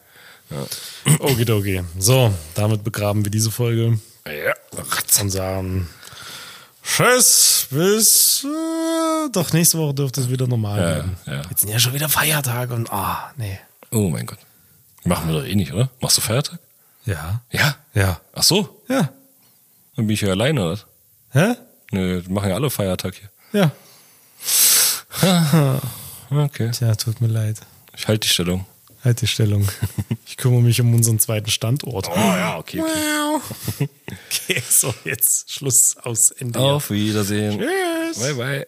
Ja. Okidoki. So, damit begraben wir diese Folge Ja. und sagen Tschüss, bis äh, doch nächste Woche dürfte es wieder normal Ja, werden. ja. Jetzt sind ja schon wieder Feiertage und ah, nee. Oh mein Gott. Machen wir doch eh nicht, oder? Machst du Feiertag? Ja. Ja. Ja. Ach so. Ja. Dann bin ich ja alleine, oder? Hä? Nö, die machen ja alle Feiertag hier. Ja. Okay. Tja, tut mir leid. Ich halte die Stellung. Halt die Stellung. Ich kümmere mich um unseren zweiten Standort. Oh ja, okay, okay. Okay, so jetzt Schluss aus Ende. Auf Wiedersehen. Tschüss. Bye, bye.